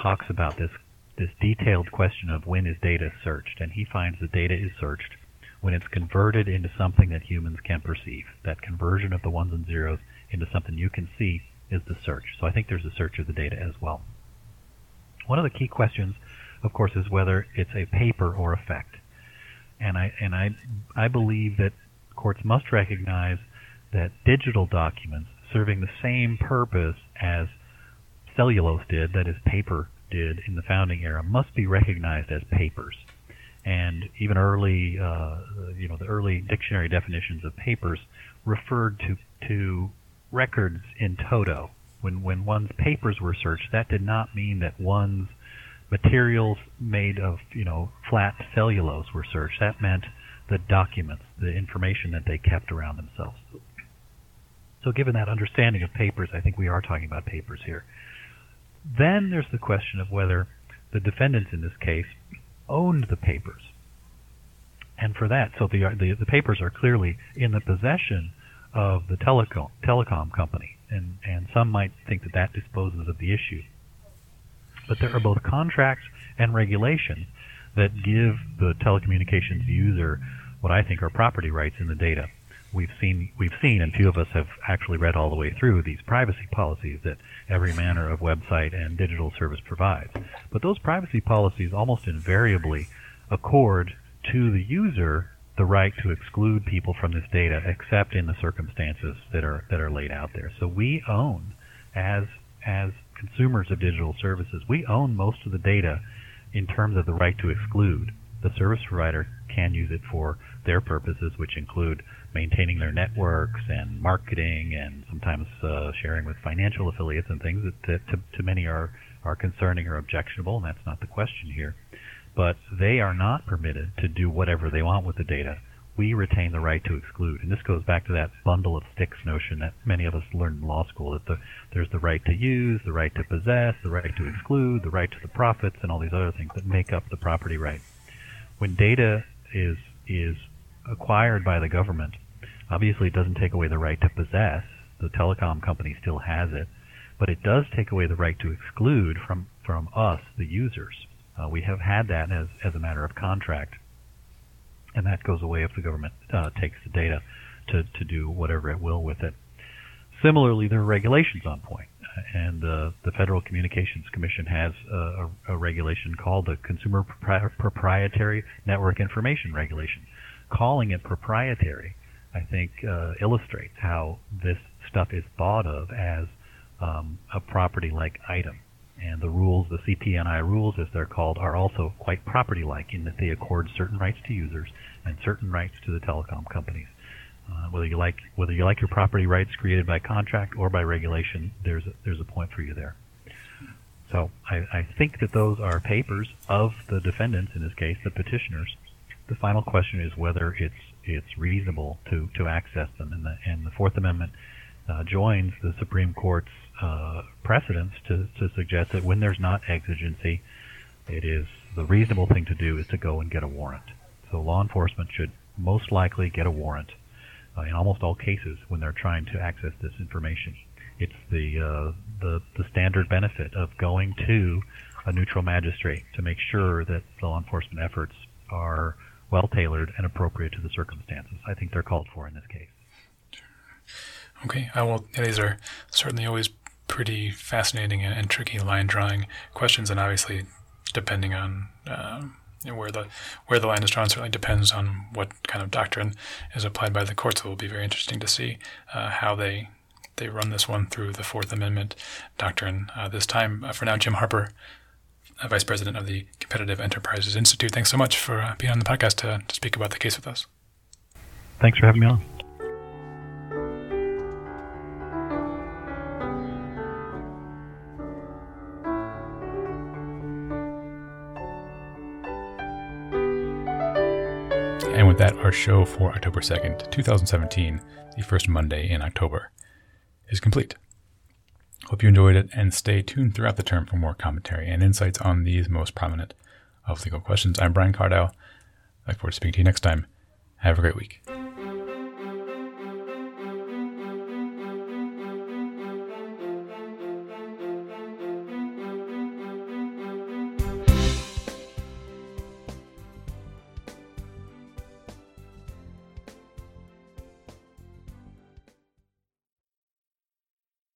talks about this this detailed question of when is data searched, and he finds that data is searched when it's converted into something that humans can perceive. That conversion of the ones and zeros into something you can see is the search. So I think there's a search of the data as well. One of the key questions, of course, is whether it's a paper or effect. And I and I I believe that courts must recognize that digital documents serving the same purpose as cellulose did, that is paper did in the founding era, must be recognized as papers. And even early, uh, you know, the early dictionary definitions of papers referred to to records in toto, when when one's papers were searched, that did not mean that one's materials made of you know flat cellulose were searched. That meant the documents, the information that they kept around themselves. So, given that understanding of papers, I think we are talking about papers here. Then there's the question of whether the defendants in this case owned the papers. And for that, so the, the, the papers are clearly in the possession of the telecom, telecom company, and, and some might think that that disposes of the issue. But there are both contracts and regulations that give the telecommunications user what I think are property rights in the data. We've seen, we've seen, and few of us have actually read all the way through these privacy policies that every manner of website and digital service provides. But those privacy policies almost invariably accord to the user the right to exclude people from this data except in the circumstances that are that are laid out there. So we own as as consumers of digital services, we own most of the data in terms of the right to exclude. The service provider can use it for their purposes, which include maintaining their networks and marketing and sometimes uh, sharing with financial affiliates and things that, that to, to many are, are concerning or objectionable, and that's not the question here. But they are not permitted to do whatever they want with the data. We retain the right to exclude. And this goes back to that bundle of sticks notion that many of us learned in law school that the, there's the right to use, the right to possess, the right to exclude, the right to the profits, and all these other things that make up the property right. When data is is acquired by the government, obviously it doesn't take away the right to possess. The telecom company still has it, but it does take away the right to exclude from from us, the users. Uh, we have had that as as a matter of contract, and that goes away if the government uh, takes the data to to do whatever it will with it. Similarly, there are regulations on point, and uh, the Federal Communications Commission has a, a, regulation called the Consumer Propri- Proprietary Network Information Regulation. Calling it proprietary, I think, uh, illustrates how this stuff is thought of as um, a property-like item. And the rules, the CPNI rules, as they're called, are also quite property-like in that they accord certain rights to users and certain rights to the telecom companies. Uh, whether you like whether you like your property rights created by contract or by regulation, there's a, there's a point for you there. So I, I think that those are papers of the defendants in this case, the petitioners. The final question is whether it's it's reasonable to, to access them, and the and the Fourth Amendment uh, joins the Supreme Court's uh, precedents to, to suggest that when there's not exigency, it is the reasonable thing to do is to go and get a warrant. So law enforcement should most likely get a warrant uh, in almost all cases when they're trying to access this information. It's the, uh, the, the standard benefit of going to a neutral magistrate to make sure that the law enforcement efforts are well tailored and appropriate to the circumstances. I think they're called for in this case. Okay, I will. These are certainly always pretty fascinating and, and tricky line drawing questions, and obviously, depending on um, where the where the line is drawn certainly depends on what kind of doctrine is applied by the courts. It will be very interesting to see uh, how they they run this one through the Fourth Amendment doctrine. Uh, this time, uh, for now, Jim Harper, uh, Vice President of the Competitive Enterprises Institute. Thanks so much for uh, being on the podcast to, to speak about the case with us. Thanks for having me on. Our show for October 2nd, 2017, the first Monday in October, is complete. Hope you enjoyed it and stay tuned throughout the term for more commentary and insights on these most prominent of legal questions. I'm Brian Cardell. I look forward to speaking to you next time. Have a great week.